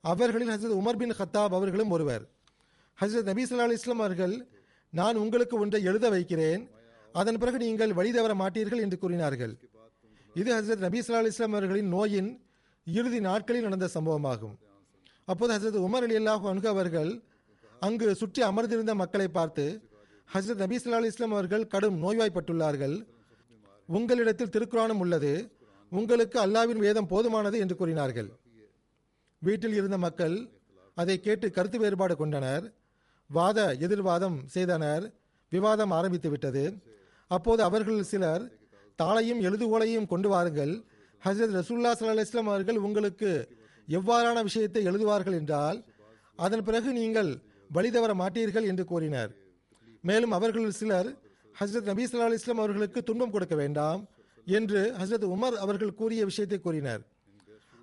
அவர்களில் ஹசரத் உமர் பின் ஹத்தாப் அவர்களும் ஒருவர். ஹசரத் நபி சொல்லா இஸ்லாம் அவர்கள் நான் உங்களுக்கு ஒன்றை எழுத வைக்கிறேன். அதன் பிறகு நீங்கள் வழி தவற மாட்டீர்கள் என்று கூறினார்கள். இது ஹசரத் நபி சொல்லா இஸ்லாம் அவர்களின் நோயின் இறுதி நாட்களில் நடந்த சம்பவமாகும். அப்போது ஹசரத் உமர் அலி அல்லாஹு அன்கு அவர்கள் அங்கு சுற்றி அமர்ந்திருந்த மக்களை பார்த்து ஹசரத் நபி சொல்லா இஸ்லாம் அவர்கள் கடும் நோய்வாய்ப்பட்டுள்ளார்கள். உங்களிடத்தில் திருக்குறானும் உள்ளது. உங்களுக்கு அல்லாவின் வேதம் போதுமானது என்று கூறினார்கள். வீட்டில் இருந்த மக்கள் அதை கேட்டு கருத்து வேறுபாடு கொண்டனர். வாத எதிர்வாதம் செய்தனர். விவாதம் ஆரம்பித்து விட்டது. அப்போது அவர்கள் சிலர் தாளையும் எழுதுகோலையும் கொண்டு வாருங்கள். ஹசரத் ரசூல்லா சல்லா இஸ்லாம் அவர்கள் உங்களுக்கு எவ்வாறான விஷயத்தை எழுதுவார்கள் என்றால் அதன் பிறகு நீங்கள் வழி தவற மாட்டீர்கள் என்று கூறினர். மேலும் அவர்கள் சிலர் ஹசரத் நபி சல்லா இஸ்லாம் அவர்களுக்கு துன்பம் கொடுக்க வேண்டாம். என்று ஹசரத் உமர் அவர்கள் கூறிய விஷயத்தை கூறினர்.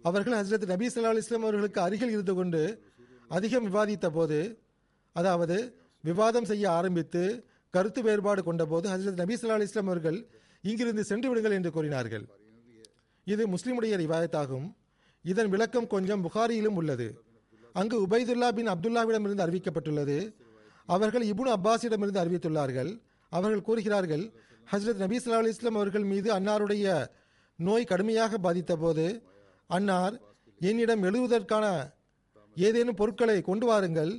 அவர்கள் ஹசரத் நபி சல்லா இஸ்லாம் அவர்களுக்கு அருகில் இருந்து கொண்டு அதிகம் விவாதித்த போது அதாவது விவாதம் செய்ய ஆரம்பித்து கருத்து வேறுபாடு கொண்டபோது ஹசரத் நபி சல்லா அலைஹி அவர்கள் இங்கிருந்து சென்று விடுங்கள் என்று கூறினார்கள். இது முஸ்லிமுடைய ரிவாயத்தாகும். இதன் விளக்கம் கொஞ்சம் புகாரியிலும் உள்ளது. அங்கு உபைதுல்லா பின் அப்துல்லாவிடமிருந்து அறிவிக்கப்பட்டுள்ளது. அவர்கள் இபுன் அப்பாஸிடமிருந்து அறிவித்துள்ளார்கள். அவர்கள் கூறுகிறார்கள் ஹஜ்ரத் நபி சல்லா அலி இஸ்லாம் அவர்கள் மீது அன்னாருடைய நோய் கடுமையாக பாதித்த போது அன்னார் என்னிடம் எழுதுவதற்கான ஏதேனும் பொருட்களை கொண்டு வாருங்கள்.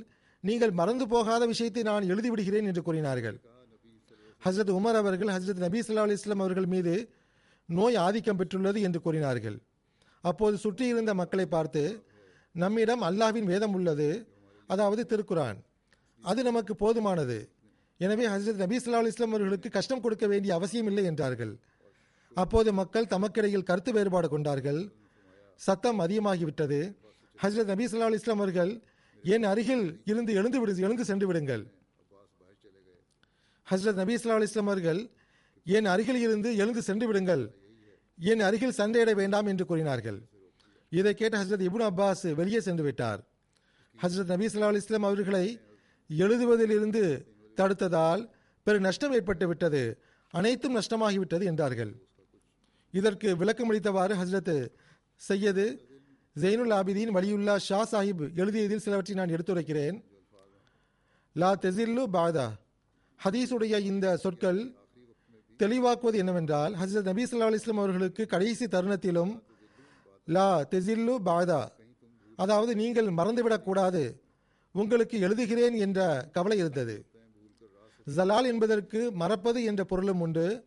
நீங்கள் மறந்து போகாத விஷயத்தை நான் எழுதிவிடுகிறேன் என்று கூறினார்கள். ஹசரத் உமர் அவர்கள் ஹசரத் நபி ஸல்லல்லாஹு அலி இஸ்லாம் அவர்கள் மீது நோய் ஆதிக்கம் பெற்றுள்ளது என்று கூறினார்கள். அப்போது சுற்றியிருந்த மக்களை பார்த்து நம்மிடம் அல்லாவின் வேதம் உள்ளது. அதாவது திருக்குரான் அது நமக்கு போதுமானது. எனவே ஹசரத் நபி ஸல்லல்லாஹு அலைஹி அவர்களுக்கு கஷ்டம் கொடுக்க வேண்டிய அவசியம் இல்லை என்றார்கள். அப்போது மக்கள் தமக்கிடையில் கருத்து வேறுபாடு கொண்டார்கள். சத்தம் அதிகமாகிவிட்டது. ஹசரத் நபி ஸல்லல்லாஹு அலைஹி அவர்கள் என் அருகில் இருந்து எழுந்து விடு எழுந்து சென்று விடுங்கள். ஹசரத் நபி ஸல்லல்லாஹு அலைஹி அவர்கள் என் அருகில் இருந்து எழுந்து சென்று விடுங்கள். என் அருகில் சண்டையிட வேண்டாம் என்று கூறினார்கள். இதை கேட்ட ஹசரத் இபுன் அப்பாஸ் வெளியே சென்று விட்டார். ஹசரத் நபி ஸல்லல்லாஹு அலைஹி அவர்களை எழுதுவதிலிருந்து தடுத்ததால் பெரு நஷ்டம் ஏற்பட்டு விட்டது. அனைத்தும் நஷ்டமாகிவிட்டது என்றார்கள். இதற்கு விளக்கமளித்தவாறு ஹசரத் செய்யது ஜெயினுல் ஆபிதீன் வலியுல்லா ஷா சாஹிப் எழுதியதில் சிலவற்றை நான் எடுத்துரைக்கிறேன். லா தெசில்லு பாதா. ஹதீஸுடைய இந்த சொற்கள் தெளிவாக்குவது என்னவென்றால் ஹசரத் நபி சல்லா அலிஸ்லாம் அவர்களுக்கு கடைசி தருணத்திலும் லா தெசில்லு பாதா. அதாவது நீங்கள் மறந்துவிடக்கூடாது. உங்களுக்கு எழுதுகிறேன் என்ற கவலை இருந்தது. ஜலால் என்பதற்கு மறப்பது என்ற பொருளும் உண்டு.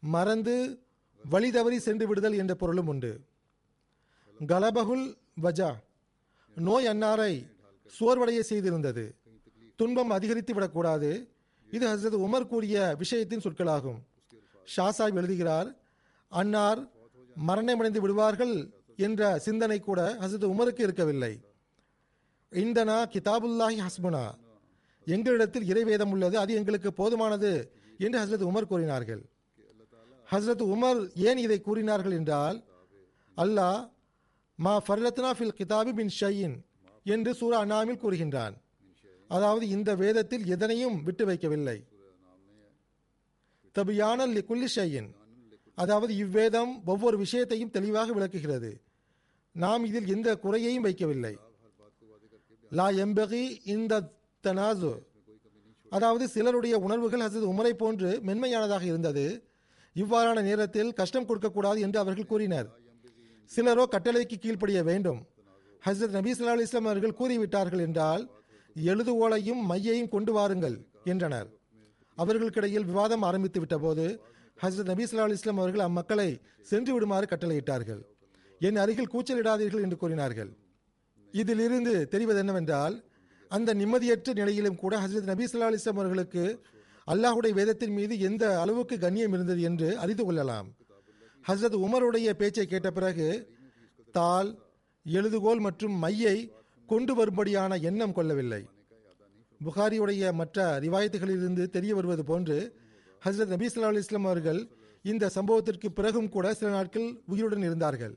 மறந்து வழி தவறி சென்று விடுதல் என்ற பொருளும் உண்டு. கலபகுல் வஜா நோய் அன்னாரை சோர்வடைய செய்திருந்தது. துன்பம் அதிகரித்து விடக்கூடாது. இது ஹசரத் உமர் கூறிய விஷயத்தின் சொற்களாகும். ஷா சாஹிப் எழுதுகிறார் அன்னார் மரணமடைந்து விடுவார்கள் என்ற சிந்தனை கூட ஹசரத் உமருக்கு இருக்கவில்லை. இந்தனா கிதாபுல்லாஹி ஹஸ்புனா. எங்களிடத்தில் இறைவேதம் உள்ளது அது எங்களுக்கு போதுமானது என்று ஹசரத் உமர் கூறினார்கள். ஹசரத் உமர் ஏன் இதை கூறினார்கள் என்றால் அல்லாஹ் மா ஃபர்லத்னா ஃபில் கிதாபி பின் ஷையின் என்று சூரா அனாமில் கூறுகின்றான். அதாவது இந்த வேதத்தில் எதனையும் விட்டு வைக்கவில்லை. தபியான லிகுல்லி ஷையின். அதாவது இவ்வேதம் ஒவ்வொரு விஷயத்தையும் தெளிவாக விளக்குகிறது. நாம் இதில் எந்த குறையையும் வைக்கவில்லை. லா எம்பகி இந்த தனாசு. அதாவது சிலருடைய உணர்வுகள் ஹசரத் உமரை போன்று மென்மையானதாக இருந்தது. இவ்வாறான நேரத்தில் கஷ்டம் கொடுக்கக்கூடாது என்று அவர்கள் கூறினர். சிலரோ கட்டளைக்கு கீழ்ப்படிய வேண்டும். ஹசரத் நபி ஸல்லல்லாஹு இஸ்லாம் அவர்கள் கூறிவிட்டார்கள் என்றால் எழுதுகோலையும் மையையும் கொண்டு வாருங்கள் என்றனர். அவர்களுக்கிடையில் விவாதம் ஆரம்பித்து விட்டபோது ஹசரத் நபி ஸல்லல்லாஹு இஸ்லாம் அவர்கள் அம்மக்களை சென்று விடுமாறு கட்டளையிட்டார்கள். என் அருகில் கூச்சலிடாதீர்கள் என்று கூறினார்கள். இதிலிருந்து தெரிவது என்னவென்றால் அந்த நிம்மதியற்ற நிலையிலும் கூட ஹசரத் நபி ஸல்லல்லாஹு அலிஸ்லாம் அவர்களுக்கு அல்லாஹுடைய வேதத்தின் மீது எந்த அளவுக்கு கண்ணியம் இருந்தது என்று அறிந்து கொள்ளலாம். ஹசரத் உமருடைய பேச்சை கேட்ட பிறகு தாள் எழுதுகோல் மற்றும் மையை கொண்டு வரும்படியான எண்ணம் கொள்ளவில்லை. புகாரியுடைய மற்ற ரிவாயத்துகளிலிருந்து தெரிய வருவது போன்று ஹசரத் நபி ஸல்லல்லாஹு அலிஸ்லாம் அவர்கள் இந்த சம்பவத்திற்கு பிறகும் கூட சில நாட்கள் உயிருடன் இருந்தார்கள்.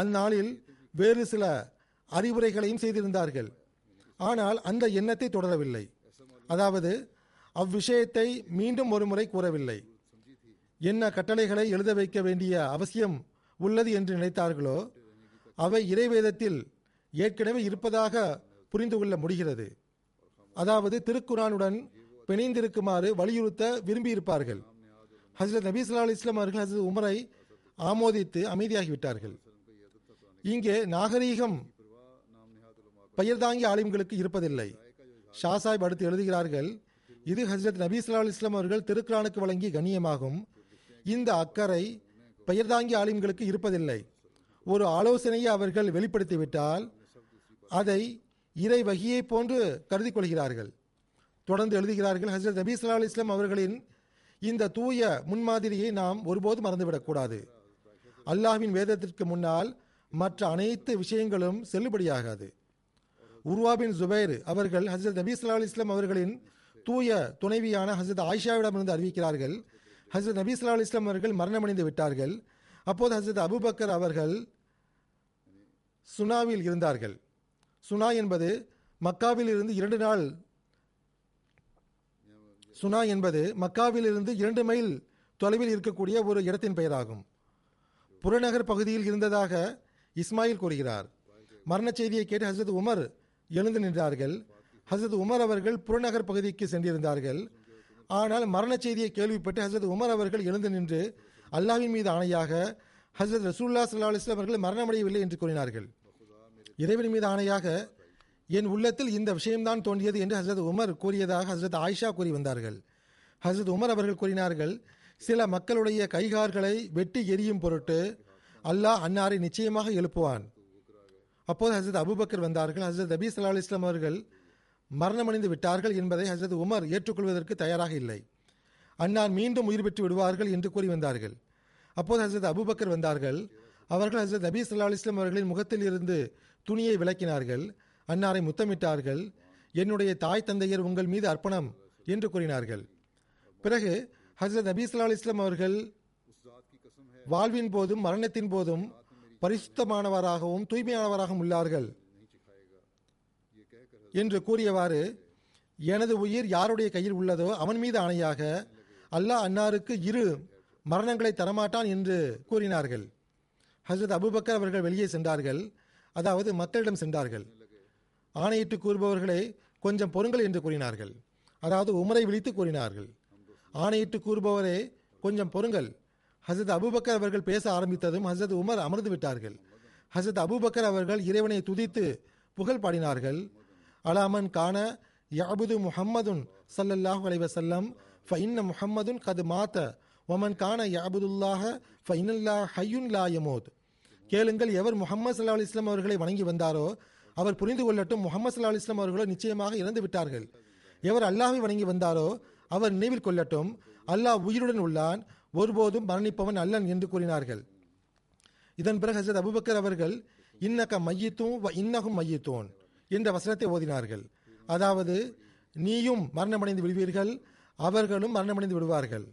அந்நாளில் வேறு சில அறிவுரைகளையும் செய்திருந்தார்கள். ஆனால் அந்த எண்ணத்தை தொடரவில்லை. அதாவது அவ்விஷயத்தை மீண்டும் ஒருமுறை கூறவில்லை. என்ன கட்டளைகளை எழுத வைக்க வேண்டிய அவசியம் உள்ளது என்று நினைத்தார்களோ அவை இறைவேதத்தில் ஏற்கனவே இருப்பதாக புரிந்து கொள்ள முடிகிறது. அதாவது திருக்குரானுடன் பிணைந்திருக்குமாறு வலியுறுத்த விரும்பியிருப்பார்கள். ஹசரத் நபி ஸல்லல்லாஹு அலைஹி வஸல்லம் அவர்கள் ஹசரத் உமரை ஆமோதித்து அமைதியாகிவிட்டார்கள். இங்கே நாகரீகம் பெயர் தாங்கி ஆலிம்களுக்கு இருப்பதில்லை. ஷா சாஹிப் அடுத்து எழுதுகிறார்கள் இது ஹசரத் நபி சல்லா அலைஹி அவர்கள் திருக்குறானுக்கு வழங்கிய கண்ணியமாகும். இந்த அக்கறை பெயர்தாங்கி ஆலிம்களுக்கு இருப்பதில்லை. ஒரு ஆலோசனையை அவர்கள் வெளிப்படுத்திவிட்டால் அதை இறை வகையை போன்று கருதி கொள்கிறார்கள். தொடர்ந்து எழுதுகிறார்கள் ஹசரத் நபி சல்லா அலைஹி அவர்களின் இந்த தூய முன்மாதிரியை நாம் ஒருபோதும் மறந்துவிடக்கூடாது அல்லாஹ்வின் வேதத்திற்கு முன்னால் மற்ற அனைத்து விஷயங்களும் செல்லுபடியாகாது. உருவாபின் ஜுபைர் அவர்கள் ஹசரத் நபி சல்லா அலைஹி அவர்களின் தூய துணைவியான ஹசரத் ஆயிஷாவிடமிருந்து அறிவிக்கிறார்கள். ஹசரத் நபி சல்லா அலைஹி அவர்கள் மரணமடைந்து விட்டார்கள். அப்போது ஹசரத் அபூபக்கர் அவர்கள் சுனாவில் இருந்தார்கள். சுனா என்பது மக்காவில் இருந்து இரண்டு நாள் சுனா என்பது மக்காவில் இருந்து இரண்டு மைல் தொலைவில் இருக்கக்கூடிய ஒரு இடத்தின் பெயராகும். புறநகர் பகுதியில் இருந்ததாக இஸ்மாயில் கூறுகிறார். மரண செய்தியை கேட்டு ஹசரத் உமர் எழுந்து நின்றார்கள். ஹசரத் உமர் அவர்கள் புறநகர் பகுதிக்கு சென்றிருந்தார்கள். ஆனால் மரண செய்தியை கேள்விப்பட்டு ஹசரத் உமர் அவர்கள் எழுந்து நின்று அல்லாஹின் மீது ஆணையாக ஹசரத் ரசூல்லா சல்லா அலிஸ்லாம் அவர்கள் மரணமடையவில்லை என்று கூறினார்கள். இறைவன் மீது ஆணையாக என் உள்ளத்தில் இந்த விஷயம்தான் தோன்றியது என்று ஹசரத் உமர் கூறியதாக ஹசரத் ஆயிஷா கூறி வந்தார்கள். ஹசரத் உமர் அவர்கள் கூறினார்கள் சில மக்களுடைய கைகார்களை வெட்டி எரியும் பொருட்டு அல்லாஹ் அன்னாரை நிச்சயமாக எழுப்புவான். அப்போது ஹசரத் அபுபக்கர் வந்தார்கள். ஹசரத் நபி சல்லா இஸ்லாம் அவர்கள் மரணமடைந்து விட்டார்கள் என்பதை ஹசரத் உமர் ஏற்றுக்கொள்வதற்கு தயாராக இல்லை. அன்னார் மீண்டும் உயிர் பெற்று விடுவார்கள் என்று கூறி வந்தார்கள். அப்போது ஹசரத் அபுபக்கர் வந்தார்கள். அவர்கள் ஹசரத் நபி சல்லா இஸ்லாம் அவர்களின் முகத்தில் இருந்து துணியை விளக்கினார்கள். அன்னாரை முத்தமிட்டார்கள். என்னுடைய தாய் தந்தையர் உங்கள் மீது அர்ப்பணம் என்று கூறினார்கள். பிறகு ஹசரத் நபி சல்லா இஸ்லாம் அவர்கள் வாழ்வின் போதும் மரணத்தின் போதும் பரிசுத்தமானவராகவும் தூய்மையானவராகவும் உள்ளார்கள். என்று கூறியவாறு எனது உயிர் யாருடைய கையில் உள்ளதோ அவன் மீது ஆணையாக அல்லாஹ் அன்னாருக்கு இரு மரணங்களை தரமாட்டான் என்று கூறினார்கள். ஹசரத் அபுபக்கர் அவர்கள் வெளியே சென்றார்கள். அதாவது மக்களிடம் சென்றார்கள். ஆணையிட்டு கூறுபவர்களே கொஞ்சம் பொறுங்கள் என்று கூறினார்கள். அதாவது உமரை விழித்து கூறினார்கள். ஆணையிட்டு கூறுபவரே கொஞ்சம் பொறுங்கள். ஹசரத் அபுபக்கர் அவர்கள் பேச ஆரம்பித்ததும் ஹசரத் உமர் அமர்ந்து விட்டார்கள். ஹசரத் அபுபக்கர் அவர்கள் இறைவனை துதித்து புகழ் பாடினார்கள். அலாமன் கான யாபுது முஹம்மதுன் சல்லல்லாஹு அலைவசல்லம் ஃபைன்ன முஹம்மதுன் கது மாத்த ஒமன் கான யாபுதுல்லாஹ ஃபைனல்லா ஹையுன் லா யமோத். கேளுங்கள் எவர் முகமது சல்லா அலிஸ்லாம் அவர்களை வணங்கி வந்தாரோ அவர் புரிந்து கொள்ளட்டும் முகமது சல்லா அலிஸ்லாம் அவர்களோ நிச்சயமாக இறந்து விட்டார்கள். எவர் அல்லாஹை வணங்கி வந்தாரோ அவர் நினைவில் கொள்ளட்டும். அல்லாஹ் உயிருடன் உள்ளான். ஒருபோதும் மரணிப்பவன் அல்லன் என்று கூறினார்கள். இதன் பிறகு ஹசரத் அபுபக்கர் அவர்கள் இன்னக மையத்தும் வ இன்னகும் மையத்தோன் என்ற வசனத்தை ஓதினார்கள். அதாவது நீயும் மரணமடைந்து விடுவீர்கள் அவர்களும் மரணமடைந்து விடுவார்கள்.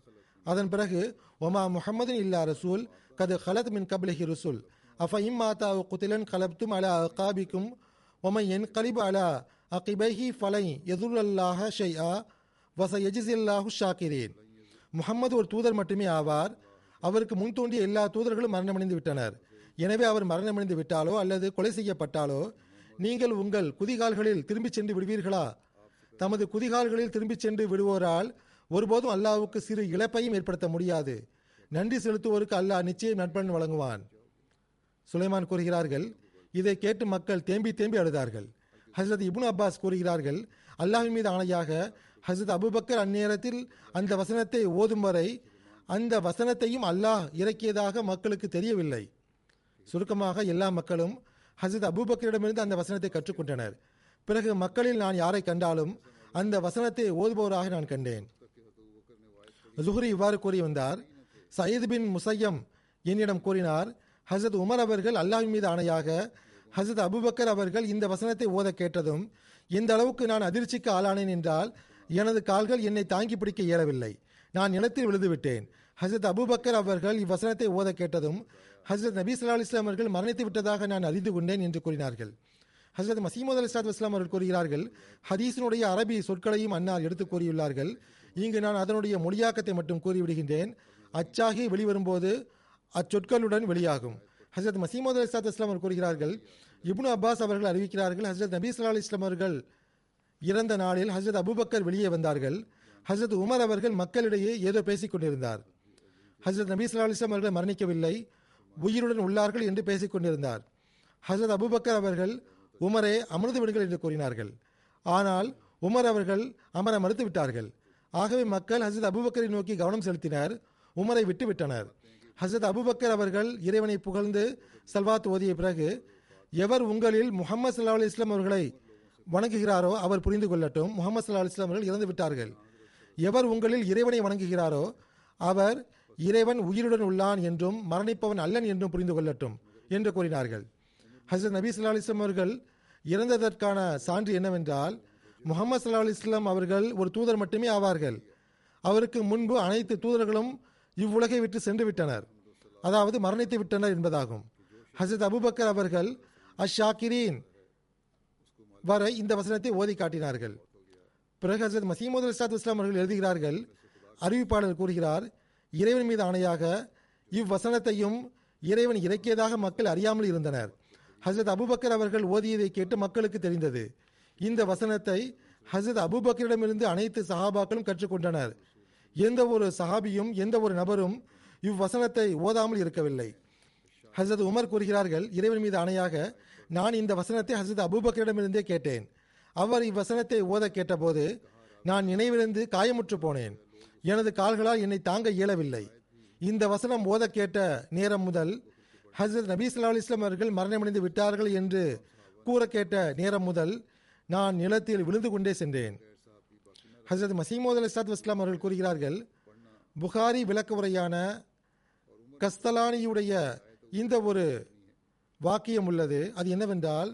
அதன் பிறகு ஒமா முகமது இல்லா ரசூல் கது ஹலத் மின் கபிலஹி ரசூல். அஃப இம்மாத்தா குத்திலன் கலப்தும் அலா அகாபிக்கும் ஒமை என் கலிபு அலா அகிபைஹி ஃபலை எதுல்லாஹ ஆ வச எஜிசில்லாஹு ஷாக்கிரேன். முகம்மது ஒரு தூதர் மட்டுமே ஆவார். அவருக்கு முன் தோன்றிய எல்லா தூதர்களும் மரணமடைந்து விட்டனர். எனவே அவர் மரணமடைந்து விட்டாலோ அல்லது கொலை செய்யப்பட்டாலோ நீங்கள் உங்கள் குதிகால்களில் திரும்பிச் சென்று விடுவீர்களா? தமது குதிகால்களில் திரும்பிச் சென்று விடுவோரால் ஒருபோதும் அல்லாவுக்கு சிறு இழப்பையும் ஏற்படுத்த முடியாது. நன்றி செலுத்துவோருக்கு அல்லாஹ் நிச்சயம் நட்பன் வழங்குவான். சுலைமான் கூறுகிறார்கள் இதை கேட்டு மக்கள் தேம்பி தேம்பி அழுதார்கள். ஹசரத் இபுன் அப்பாஸ் கூறுகிறார்கள் அல்லாஹின் மீது ஆணையாக ஹசரத் அபுபக்கர் அந்நேரத்தில் அந்த வசனத்தை ஓதும் வரை அந்த வசனத்தையும் அல்லாஹ் இறக்கியதாக மக்களுக்கு தெரியவில்லை. சுருக்கமாக எல்லா மக்களும் ஹசரத் அபுபக்கரிடமிருந்து அந்த வசனத்தை கற்றுக்கொண்டனர். பிறகு மக்களில் நான் யாரை கண்டாலும் அந்த வசனத்தை ஓதுபவராக நான் கண்டேன். ஜுஹ்ரி இவ்வாறு கூறி வந்தார் சயீத் பின் முசையம் என்னிடம் கூறினார் ஹசரத் உமர் அவர்கள் அல்லாஹின் மீது ஆணையாக ஹசரத் அபுபக்கர் அவர்கள் இந்த வசனத்தை ஓத கேட்டதும் எந்த அளவுக்கு நான் அதிர்ச்சிக்கு ஆளானேன் என்றால் எனது கால்கள் என்னை தாங்கி பிடிக்க இயலவில்லை. நான் நிலத்தில் விழுந்துவிட்டேன். ஹசரத் அபுபக்கர் அவர்கள் இவ்வசனத்தை ஓத கேட்டதும் ஹசரத் நபி சல்லா அலைஹி அவர்கள் மரணித்து விட்டதாக நான் அறிந்து கொண்டேன் என்று கூறினார்கள். ஹசரத் மசீமது அலி சாத் வஸ்லாம் அவர்கள் கூறுகிறார்கள் ஹதீஸினுடைய அரபி சொற்களையும் அன்னார் எடுத்து கூறியுள்ளார்கள். இங்கு நான் அதனுடைய மொழியாக்கத்தை மட்டும் கூறிவிடுகின்றேன். அச்சாகி வெளிவரும்போது அச்சொற்களுடன் வெளியாகும். ஹசரத் மசீமது அலி சாத் இஸ்லாம் அவர்கள் கூறுகிறார்கள் இப்னு அப்பாஸ் அவர்கள் அறிவிக்கிறார்கள் ஹசரத் நபி சல்லா அலி இஸ்லாம் அவர்கள் இறந்த நாளில் ஹசரத் அபூபக்கர் வெளியே வந்தார்கள். ஹசரத் உமர் அவர்கள் மக்களிடையே ஏதோ பேசிக் கொண்டிருந்தார். ஹசரத் நபி ஸல்லல்லாஹு அவர்கள் மரணிக்கவில்லை. உயிருடன் உள்ளார்கள் என்று பேசிக் கொண்டிருந்தார். ஹசரத் அபூபக்கர் அவர்கள் உமரே அமர்ந்து விடுங்கள் என்று கூறினார்கள். ஆனால் உமர் அவர்கள் அமர மறுத்து விட்டார்கள். ஆகவே மக்கள் ஹசரத் அபூபக்கரை நோக்கி கவனம் செலுத்தினர். உமரை விட்டுவிட்டனர் ஹசரத் அபூபக்கர் அவர்கள் இறைவனை புகழ்ந்து சல்வாத் ஓதிய பிறகு எவர் உங்களில் முகமது சல்லா அலி இஸ்லாம் அவர்களை வணங்குகிறாரோ அவர் புரிந்து கொள்ளட்டும். முகமது சல்லா அலுவலாம் அவர்கள் இறந்து விட்டார்கள். எவர் உங்களில் இறைவனை வணங்குகிறாரோ அவர் இறைவன் உயிருடன் உள்ளான் என்றும் மரணிப்பவன் அல்லன் என்றும் புரிந்து கொள்ளட்டும் என்று கூறினார்கள். ஹசரத் நபி ஸல்லல்லாஹு அலிஸ்லாம் அவர்கள் இறந்ததற்கான சான்று என்னவென்றால் முகமது சல்லா அலிஸ்லாம் அவர்கள் ஒரு தூதர் மட்டுமே ஆவார்கள். அவருக்கு முன்பு அனைத்து தூதர்களும் இவ்வுலகை விட்டு சென்று விட்டனர். அதாவது மரணித்து விட்டனர் என்பதாகும். ஹசரத் அபுபக்கர் அவர்கள் அஷாக்கிரீன் வரை இந்த வசனத்தை ஓதி காட்டினார்கள். பிறகு ஹசரத் மசீமது இஸ்லாத் இஸ்லாம் அவர்கள் எழுதுகிறார்கள் அறிவிப்பாளர் கூறுகிறார் இறைவன் மீது ஆணையாக இவ்வசனத்தையும் இறைவன் இறக்கியதாக மக்கள் அறியாமல் இருந்தனர். ஹசரத் அபுபக்கர் அவர்கள் ஓதியதை கேட்டு மக்களுக்கு தெரிந்தது. இந்த வசனத்தை ஹசரத் அபுபக்கரிடமிருந்து அனைத்து சஹாபாக்களும் கற்றுக்கொண்டனர். எந்த ஒரு சஹாபியும் எந்த ஒரு நபரும் இவ்வசனத்தை ஓதாமல் இருக்கவில்லை. ஹசரத் உமர் கூறுகிறார்கள் இறைவன் மீது ஆணையாக நான் இந்த வசனத்தை ஹசரத் அபூபக்கரிடமிருந்தே கேட்டேன். அவர் இவ்வசனத்தை ஓத கேட்டபோது நான் நினைவிலிருந்து காயமுற்று போனேன். எனது கால்களால் என்னை தாங்க இயலவில்லை. இந்த வசனம் ஓத கேட்ட நேரம் முதல் ஹசரத் நபீ சல்லா இஸ்லாம் அவர்கள் மரணமடைந்து விட்டார்கள் என்று கூற கேட்ட நேரம் முதல் நான் நிலத்தில் விழுந்து கொண்டே சென்றேன். ஹசரத் மசீமோத் அலி இஸ்லாத் வஸ்லாம் அவர்கள் கூறுகிறார்கள் புகாரி விளக்க உரையான கஸ்தலானியுடைய இந்த ஒரு வாக்கியம் உள்ளது. அது என்னவென்றால்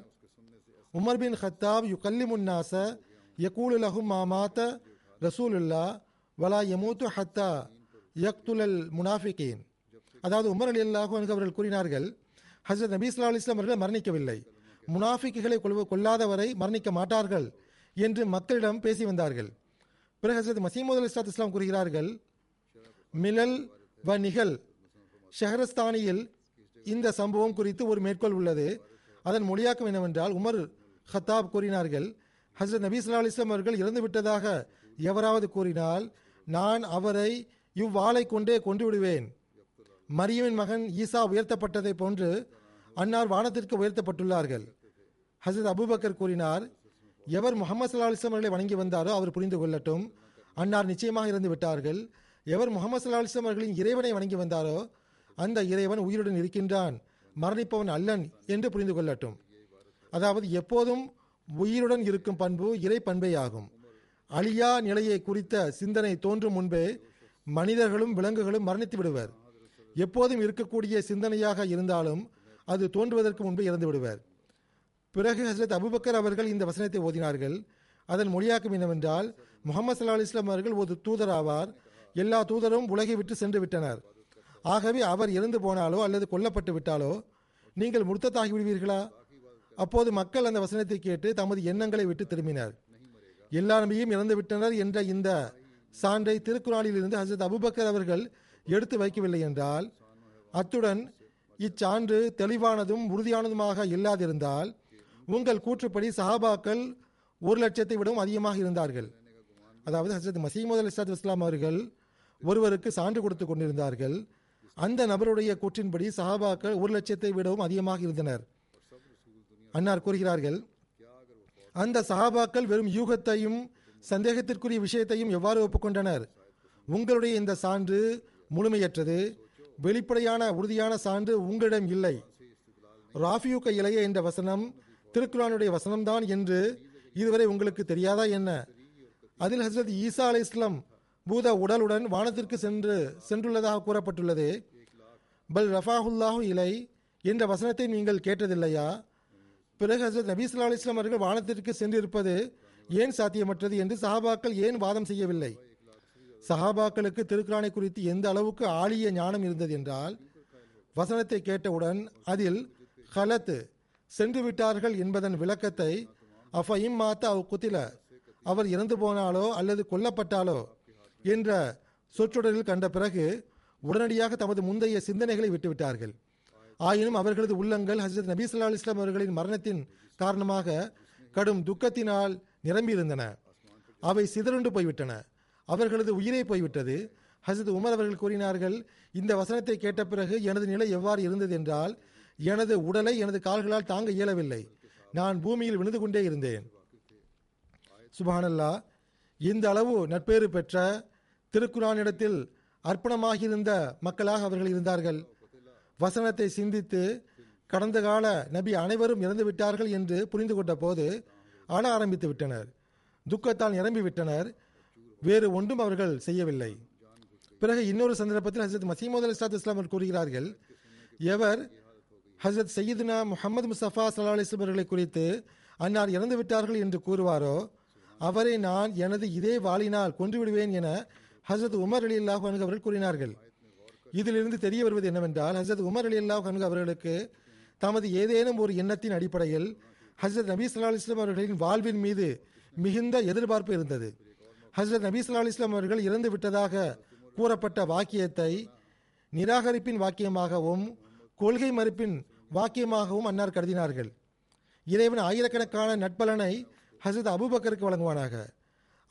உமர் பின் ஹத்தாப் யுகல்லிமுன்னாச யகூலு லஹும் மாமாத்த ரசூலுல்லா வலா யமூத்து ஹத்தா யக்துலல் முனாஃபிகேன். அதாவது உமர் அலி அல்லாஹு என்று அவர்கள் கூறினார்கள் ஹசரத் நபி ஸல்லல்லாஹு அலைஹி அவர்கள் மரணிக்கவில்லை. முனாஃபிக்குகளை கொள்வ கொல்லாதவரை மரணிக்க மாட்டார்கள் என்று மக்களிடம் பேசி வந்தார்கள். பிறகு ஹசரத் மசீமது அலி இஸ்லாத் இஸ்லாம் கூறுகிறார்கள் மிலல் வ நிகல் ஷஹரஸ்தானியில் இந்த சம்பவம் குறித்து ஒரு மேற்கோள் உள்ளது. அதன் மொழியாக்கம் என்னவென்றால் உமர் ஹத்தாப் கூறினார்கள் ஹசரத் நபி ஸல்லல்லாஹு அவர்கள் இறந்து விட்டதாக எவராவது கூறினால் நான் அவரை இவ்வாளை கொண்டே கொண்டு விடுவேன். மரியமின் மகன் ஈசா உயர்த்தப்பட்டதை போன்று அன்னார் வானத்திற்கு உயர்த்தப்பட்டுள்ளார்கள். ஹசரத் அபூபக்கர் கூறினார் எவர் முகமது சல்லா அலிஸ்லாம் அவர்களை வணங்கி வந்தாரோ அவர் புரிந்து கொள்ளட்டும். அன்னார் நிச்சயமாக இறந்து விட்டார்கள். எவர் முகமது சல்லா அலிஸ்லாம் அவர்களின் இறைவனை வணங்கி வந்தாரோ அந்த இறைவன் உயிருடன் இருக்கின்றான். மரணிப்பவன் அல்லன் என்று புரிந்து கொள்ளட்டும். அதாவது எப்போதும் உயிருடன் இருக்கும் பண்பு இறை பண்பே ஆகும் அழியா நிலையை குறித்த சிந்தனை தோன்றும் முன்பே மனிதர்களும் விலங்குகளும் மரணித்து விடுவர். எப்போதும் இருக்கக்கூடிய சிந்தனையாக இருந்தாலும் அது தோன்றுவதற்கு முன்பே இறந்து விடுவர். பிறகு ஹசரத் அபுபக்கர் அவர்கள் இந்த வசனத்தை ஓதினார்கள். அதன் மொழியாக்கம் என்னவென்றால் முகமது சல்லா அலிஸ்லாம் அவர்கள் ஒரு தூதர் ஆவார். எல்லா தூதரும் உலகை விட்டு சென்று விட்டனர். ஆகவே அவர் இறந்து போனாலோ அல்லது கொல்லப்பட்டு விட்டாலோ நீங்கள் முர்த்தத்தாகி விடுவீர்களா? அப்போது மக்கள் அந்த வசனத்தை கேட்டு தமது எண்ணங்களை விட்டு திரும்பினர். எல்லா நபியும் இறந்து விட்டனர் என்ற இந்த சான்றை திருக்குறானில் இருந்து ஹசரத் அபுபக்கர் அவர்கள் எடுத்து வைக்கவில்லை என்றால் அத்துடன் இச்சான்று தெளிவானதும் உறுதியானதுமாக இல்லாதிருந்தால் உங்கள் கூற்றுப்படி சஹாபாக்கள் ஒரு லட்சத்தை விடவும் அதிகமாக இருந்தார்கள். அதாவது ஹசரத் மசீமது அலி இஸ்லாத் இஸ்லாம் அவர்கள் ஒருவருக்கு சான்று கொடுத்து கொண்டிருந்தார்கள். அந்த நபருடைய கூற்றின்படி சஹாபாக்கள் ஒரு லட்சத்தை விடவும் அதிகமாக இருந்தனர். அன்னார் கூறுகிறார்கள் அந்த சஹாபாக்கள் வெறும் யூகத்தையும் சந்தேகத்திற்குரிய விஷயத்தையும் எவ்வாறு ஒப்புக்கொண்டனர்? உங்களுடைய இந்த சான்று முழுமையற்றது வெளிப்படையான உறுதியான சான்று உங்களிடம் இல்லை. ராஃபியூக்க இளைய என்ற வசனம் திருக்குறானுடைய வசனம்தான் என்று இதுவரை உங்களுக்கு தெரியாதா என்ன? அதில் ஹசரத் ஈசா அலை இஸ்லாம் பூத உடலுடன் வானத்திற்கு சென்று சென்றுள்ளதாக கூறப்பட்டுள்ளது. பல் ரஃபாஹுல்லாஹு இலை என்ற வசனத்தை நீங்கள் கேட்டதில்லையா? பிறகு ஹசரத் நபி ஸல்லல்லாஹு அவர்கள் வானத்திற்கு சென்றிருப்பது ஏன் சாத்தியமற்றது என்று சஹாபாக்கள் ஏன் வாதம் செய்யவில்லை? சஹாபாக்களுக்கு திருக்குறானை குறித்து எந்த அளவுக்கு ஆழிய ஞானம் இருந்தது என்றால் வசனத்தை கேட்டவுடன் அதில் ஹலத்து சென்று விட்டார்கள் என்பதன் விளக்கத்தை அஃபைம் மாத்த அவ் குத்தில அவர் இறந்து போனாலோ அல்லது கொல்லப்பட்டாலோ என்ற சொற்றொடரில் கண்ட பிறகு உடனடியாக தமது முந்தைய சிந்தனைகளை விட்டுவிட்டார்கள். ஆயினும் அவர்களது உள்ளங்கள் ஹசரத் நபி ஸல்லல்லாஹு இஸ்லாம் அவர்களின் மரணத்தின் காரணமாக கடும் துக்கத்தினால் நிரம்பியிருந்தன. அவை சிதறுண்டு போய்விட்டன. அவர்களது உயிரே போய்விட்டது. ஹசரத் உமர் அவர்கள் கூறினார்கள் இந்த வசனத்தை கேட்ட பிறகு எனது நிலை எவ்வாறு இருந்தது என்றால் எனது உடலை எனது கால்களால் தாங்க இயலவில்லை. நான் பூமியில் விழுந்து கொண்டே இருந்தேன். சுபானல்லா இந்த அளவு நட்பேறு பெற்ற திருக்குறானிடத்தில் அர்ப்பணமாகியிருந்த மக்களாக அவர்கள் இருந்தார்கள். வசனத்தை சிந்தித்து கடந்த கால நபி அனைவரும் இறந்து விட்டார்கள் என்று புரிந்து கொண்ட போது அழ ஆரம்பித்து விட்டனர். துக்கத்தால் நிரம்பி விட்டனர். வேறு ஒன்றும் அவர்கள் செய்யவில்லை. பிறகு இன்னொரு சந்தர்ப்பத்தில் ஹசரத் மசீமது அலி இஸ்லாத் இஸ்லாம் கூறுகிறார்கள் எவர் ஹசரத் சையீதுனா முகமது முஸ்தபா சல்லா அலி அவர்களை குறித்து அன்னார் இறந்து விட்டார்கள் என்று கூறுவாரோ அவரை நான் எனது இதே வாளினால் கொன்றுவிடுவேன் என ஹசரத் உமர் அலி அல்லாஹ் அவர்கள் கூறினார்கள். இதிலிருந்து தெரிய வருவது என்னவென்றால் ஹசரத் உமர் அலி அல்லாஹ் அவர்களுக்கு தமது ஏதேனும் ஒரு எண்ணத்தின் அடிப்படையில் ஹசரத் நபி சல்லா அலைஹி அவர்களின் வாழ்வின் மீது மிகுந்த எதிர்பார்ப்பு இருந்தது. ஹசரத் நபி சல்லா அலைஹி அவர்கள் இறந்து விட்டதாக கூறப்பட்ட வாக்கியத்தை நிராகரிப்பின் வாக்கியமாகவும் கொள்கை மறுப்பின் வாக்கியமாகவும் அன்னார் கருதினார்கள். இறைவன் ஆயிரக்கணக்கான நட்பலனை ஹசரத் அபூபக்கருக்கு வழங்குவானாக.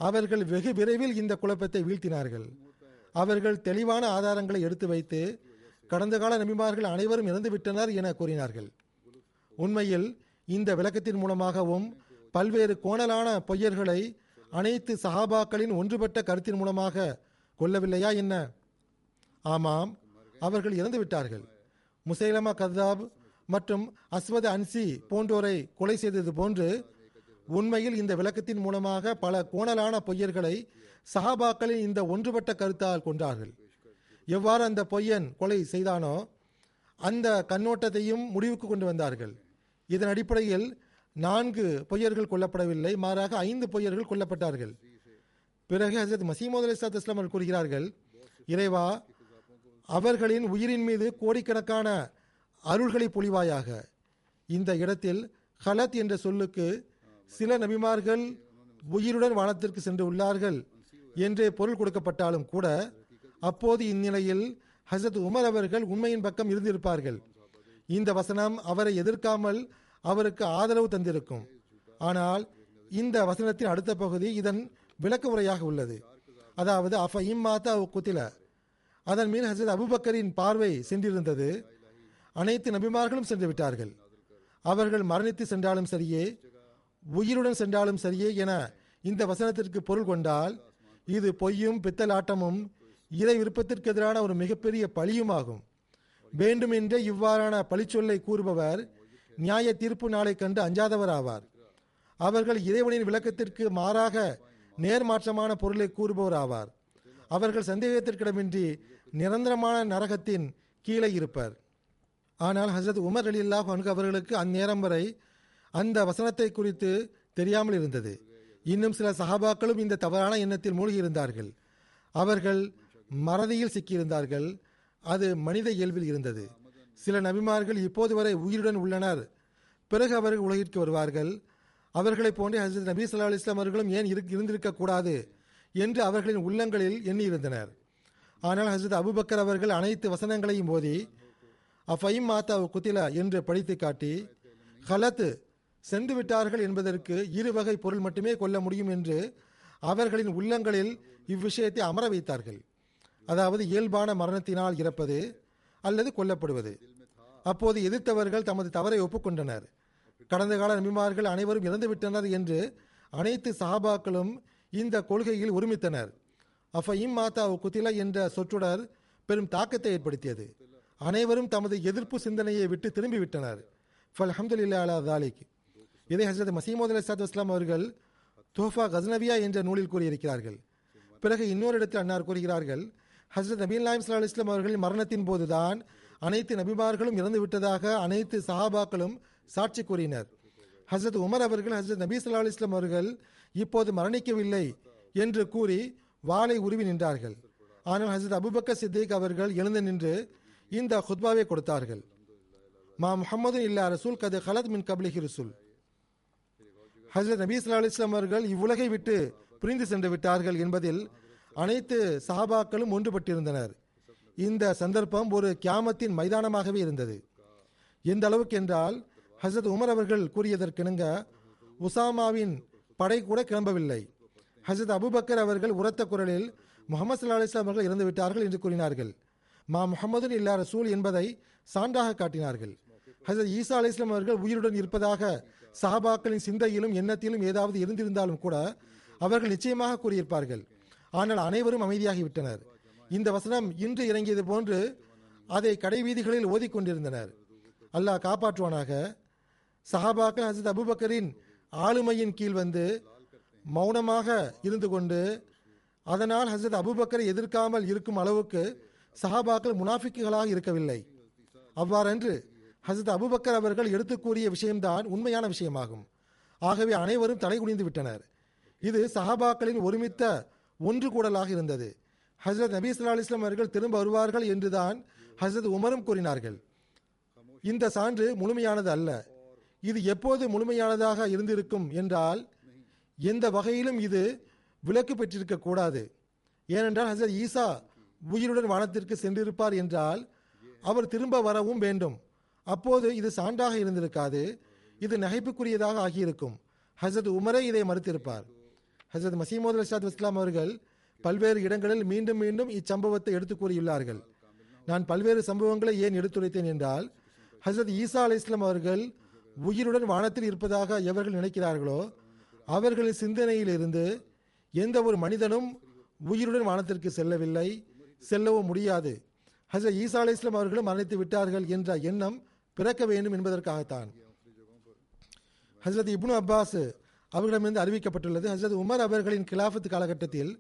அவர்கள் வெகு விரைவில் இந்த குழப்பத்தை வீழ்த்தினார்கள். அவர்கள் தெளிவான ஆதாரங்களை எடுத்து வைத்து கடந்த கால நபிமார்கள் அனைவரும் இறந்துவிட்டனர் என கூறினார்கள். உண்மையில் இந்த விளக்கத்தின் மூலமாகவும் பல்வேறு கோணலான பொய்யர்களை அனைத்து சஹாபாக்களின் ஒன்றுபட்ட கருத்தின் மூலமாக கொல்லவில்லையா என்ன? ஆமாம் அவர்கள் இறந்துவிட்டார்கள் முசைலமா கதாப் மற்றும் அஸ்வத் அன்சி போன்றோரை கொலை செய்தது போன்று உண்மையில் இந்த விளக்கத்தின் மூலமாக பல கோணலான பொய்யர்களை சஹாபாக்களின் இந்த ஒன்றுபட்ட கருத்தால் கொன்றார்கள். எவ்வாறு அந்த பொய்யன் கொலை செய்தானோ அந்த கண்ணோட்டத்தையும் முடிவுக்கு கொண்டு வந்தார்கள். இதன் அடிப்படையில் நான்கு பொய்யர்கள் கொல்லப்படவில்லை மாறாக ஐந்து பொய்யர்கள் கொல்லப்பட்டார்கள். பிறகு ஹசரத் மசீமது அலி சாத் இஸ்லாம் அவர்கள் கூறுகிறார்கள் இறைவா அவர்களின் உயிரின் மீது கோடிக்கணக்கான அருள்களை பொழிவாயாக. இந்த இடத்தில் ஹலத் என்ற சொல்லுக்கு சில நபிமார்கள் உயிருடன் வானத்திற்கு சென்று உள்ளார்கள் என்றே பொருள் கொடுக்கப்பட்டாலும் கூட அப்போது இந்நிலையில் ஹசரத் உமர் அவர்கள் உண்மையின் பக்கம் இருந்திருப்பார்கள். இந்த வசனம் அவரை எதிர்க்காமல் அவருக்கு ஆதரவு தந்திருக்கும். ஆனால் இந்த வசனத்தின் அடுத்த பகுதி இதன் விளக்க உரையாக உள்ளது. அதாவது அஃப இம்மாத்தா குத்தில? அதன் மீது ஹசரத் அபுபக்கரின் பார்வை சென்றிருந்தது. அனைத்து நபிமார்களும் சென்று விட்டார்கள். அவர்கள் மரணித்து சென்றாலும் சரியே உயிருடன் சென்றாலும் சரியே என இந்த வசனத்திற்கு பொருள் கொண்டால் இது பொய்யும் பித்தலாட்டமும் இறை விருப்பத்திற்கு எதிரான ஒரு மிகப்பெரிய பழியுமாகும். வேண்டுமென்றே இவ்வாறான பழிச்சொல்லை கூறுபவர் நியாய தீர்ப்பு நாளை கண்டு அஞ்சாதவர் ஆவார் அவர்கள் இறைவனின் விளக்கத்திற்கு மாறாக நேர்மாற்றமான பொருளை கூறுபவர் ஆவார் அவர்கள் சந்தேகத்திற்கிடமின்றி நிரந்தரமான நரகத்தின் கீழே இருப்பர். ஆனால் ஹசரத் உமர் அலி அல்லாஹ் அவர்களுக்கு அந்நேரம் வரை அந்த வசனத்தை குறித்து தெரியாமல் இருந்தது. இன்னும் சில சஹாபாக்களும் இந்த தவறான எண்ணத்தில் மூழ்கியிருந்தார்கள் அவர்கள் மறதியில் சிக்கியிருந்தார்கள். அது மனித இயல்பில் இருந்தது. சில நபிமார்கள் இப்போது வரை உயிருடன் உள்ளனர். பிறகு அவர்கள் உலகிற்கு வருவார்கள். அவர்களைப் போன்றே ஹசரத் நபி சொல்லா இஸ்லாம் அவர்களும் ஏன் இரு இருந்திருக்க கூடாது என்று அவர்களின் உள்ளங்களில் எண்ணியிருந்தனர். ஆனால் ஹசரத் அபுபக்கர் அவர்கள் அனைத்து வசனங்களையும் போதி அஃபைம் மாதா குத்திலா? என்று படித்து காட்டி ஹலத் சென்று விட்டார்கள் என்பதற்கு இரு வகை பொருள் மட்டுமே கொள்ள முடியும் என்று அவர்களின் உள்ளங்களில் இவ்விஷயத்தை அமர வைத்தார்கள். அதாவது இயல்பான மரணத்தினால் இறப்பது அல்லது கொல்லப்படுவது. அப்போது எதிர்த்தவர்கள் தமது தவறை ஒப்புக்கொண்டனர். கடந்த கால நபிமார்கள் அனைவரும் இறந்துவிட்டனர் என்று அனைத்து சஹாபாக்களும் இந்த கொள்கையில் ஒருமித்தனர். அஃப இம் மாதா குத்தில என்ற சொற்றொடர் பெரும் தாக்கத்தை ஏற்படுத்தியது. அனைவரும் தமது எதிர்ப்பு சிந்தனையை விட்டு திரும்பிவிட்டனர். ஃபல் அஹமதுல்லா அலா தாலிக். இதை ஹசரத் மசீமது அலி சாத் இஸ்லாம் அவர்கள் தோஃபா கஸ்னவியா என்ற நூலில் கூறியிருக்கிறார்கள். பிறகு இன்னொரு இடத்தில் அன்னார் கூறுகிறார்கள் ஹசரத் நபீல் நாயம் சல்லா இஸ்லாம் அவர்களின் மரணத்தின் போதுதான் அனைத்து நபிமார்களும் இறந்து விட்டதாக அனைத்து சஹாபாக்களும் சாட்சி கூறினர். ஹசரத் உமர் அவர்கள் ஹசரத் நபீ சல்லா இஸ்லாம் அவர்கள் இப்போது மரணிக்கவில்லை என்று கூறி வாளை உருவி நின்றார்கள். ஆனால் ஹசரத் அபுபக்கர் சித்திக் அவர்கள் எழுந்து நின்று இந்த ஹுத்பாவை கொடுத்தார்கள். மா முஹம்மது இல்லா ரசூல் கது ஹலத் மின் கபிலி ரசூல். ஹசரத் நபி சல்லா இஸ்லாம் அவர்கள் இவ்வுலகை விட்டு பிரிந்து சென்று விட்டார்கள் என்பதில் அனைத்து சஹாபாக்களும் ஒன்றுபட்டிருந்தனர். இந்த சந்தர்ப்பம் ஒரு கியாமத்தின் மைதானமாகவே இருந்தது. எந்த அளவுக்கு என்றால் ஹசரத் உமர் அவர்கள் கூறியதற்கிணங்க உசாமாவின் படை கூட கிளம்பவில்லை. ஹசரத் அபுபக்கர் அவர்கள் உரத்த குரலில் முகமது சல்லா அலிஸ்லாம் அவர்கள் இறந்து விட்டார்கள் என்று கூறினார்கள். மா முகமது இல்லா ரசூல் என்பதை சான்றாக காட்டினார்கள். ஹசரத் ஈசா அலி இஸ்லாம் அவர்கள் உயிருடன் இருப்பதாக சஹாபாக்களின் சிந்தையிலும் எண்ணத்திலும் ஏதாவது இருந்திருந்தாலும் கூட அவர்கள் நிச்சயமாக கூறியிருப்பார்கள். ஆனால் அனைவரும் அமைதியாகிவிட்டனர். இந்த வசனம் இன்று இறங்கியது போன்று அதை கடைவீதிகளில் ஓதிக்கொண்டிருந்தனர். அல்லாஹ் காப்பாற்றுவானாக. சஹாபாக்கள் ஹசத் அபுபக்கரின் ஆளுமையின் கீழ் வந்து மௌனமாக இருந்து கொண்டு அதனால் ஹசரத் அபுபக்கரை எதிர்க்காமல் இருக்கும் அளவுக்கு சஹாபாக்கள் முனாஃபிக்குகளாக இருக்கவில்லை. அவ்வாறன்று ஹசரத் அபுபக்கர் அவர்கள் எடுத்து கூறிய விஷயம்தான் உண்மையான விஷயமாகும். ஆகவே அனைவரும் தலை குனிந்து விட்டனர். இது சஹாபாக்களின் ஒருமித்த ஒன்று கூடலாக இருந்தது. ஹசரத் நபி சொல்லா அலிஸ்லாம் அவர்கள் திரும்ப வருவார்கள் என்றுதான் ஹசரத் உமரும் கூறினார்கள். இந்த சான்று முழுமையானது அல்ல. இது எப்போது முழுமையானதாக இருந்திருக்கும் என்றால் எந்த வகையிலும் இது விலக்கு பெற்றிருக்க கூடாது. ஏனென்றால் ஹசரத் ஈசா உயிருடன் வானத்திற்கு சென்றிருப்பார் என்றால் அவர் திரும்ப வரவும் வேண்டும். அப்போது இது சான்றாக இருந்திருக்காது. இது நகைப்புக்குரியதாக ஆகியிருக்கும். ஹசரத் உமரே இதை மறுத்திருப்பார். ஹசரத் மசீமோத் அலிசாத் இஸ்லாம் அவர்கள் பல்வேறு இடங்களில் மீண்டும் மீண்டும் இச்சம்பவத்தை எடுத்து கூறியுள்ளார்கள். நான் பல்வேறு சம்பவங்களை ஏன் எடுத்துரைத்தேன் என்றால் ஹசரத் ஈசா அலி இஸ்லாம் அவர்கள் உயிருடன் வானத்தில் இருப்பதாக எவர்கள் நினைக்கிறார்களோ அவர்களின் சிந்தனையிலிருந்து எந்த ஒரு மனிதனும் உயிருடன் வானத்திற்கு செல்லவில்லை செல்லவும் முடியாது. ஹசரத் ஈசா அலி இஸ்லாம் அவர்களும் மரணித்து விட்டார்கள் என்ற எண்ணம் பிறக்க வேண்டும் என்பதற்காகத்தான். ஹசரத் இப்னு அப்பாஸ் அவர்களிடமிருந்து அறிவிக்கப்பட்டுள்ளது ஹசரத் உமர் அவர்களின் கிலாஃபத் காலகட்டத்தில்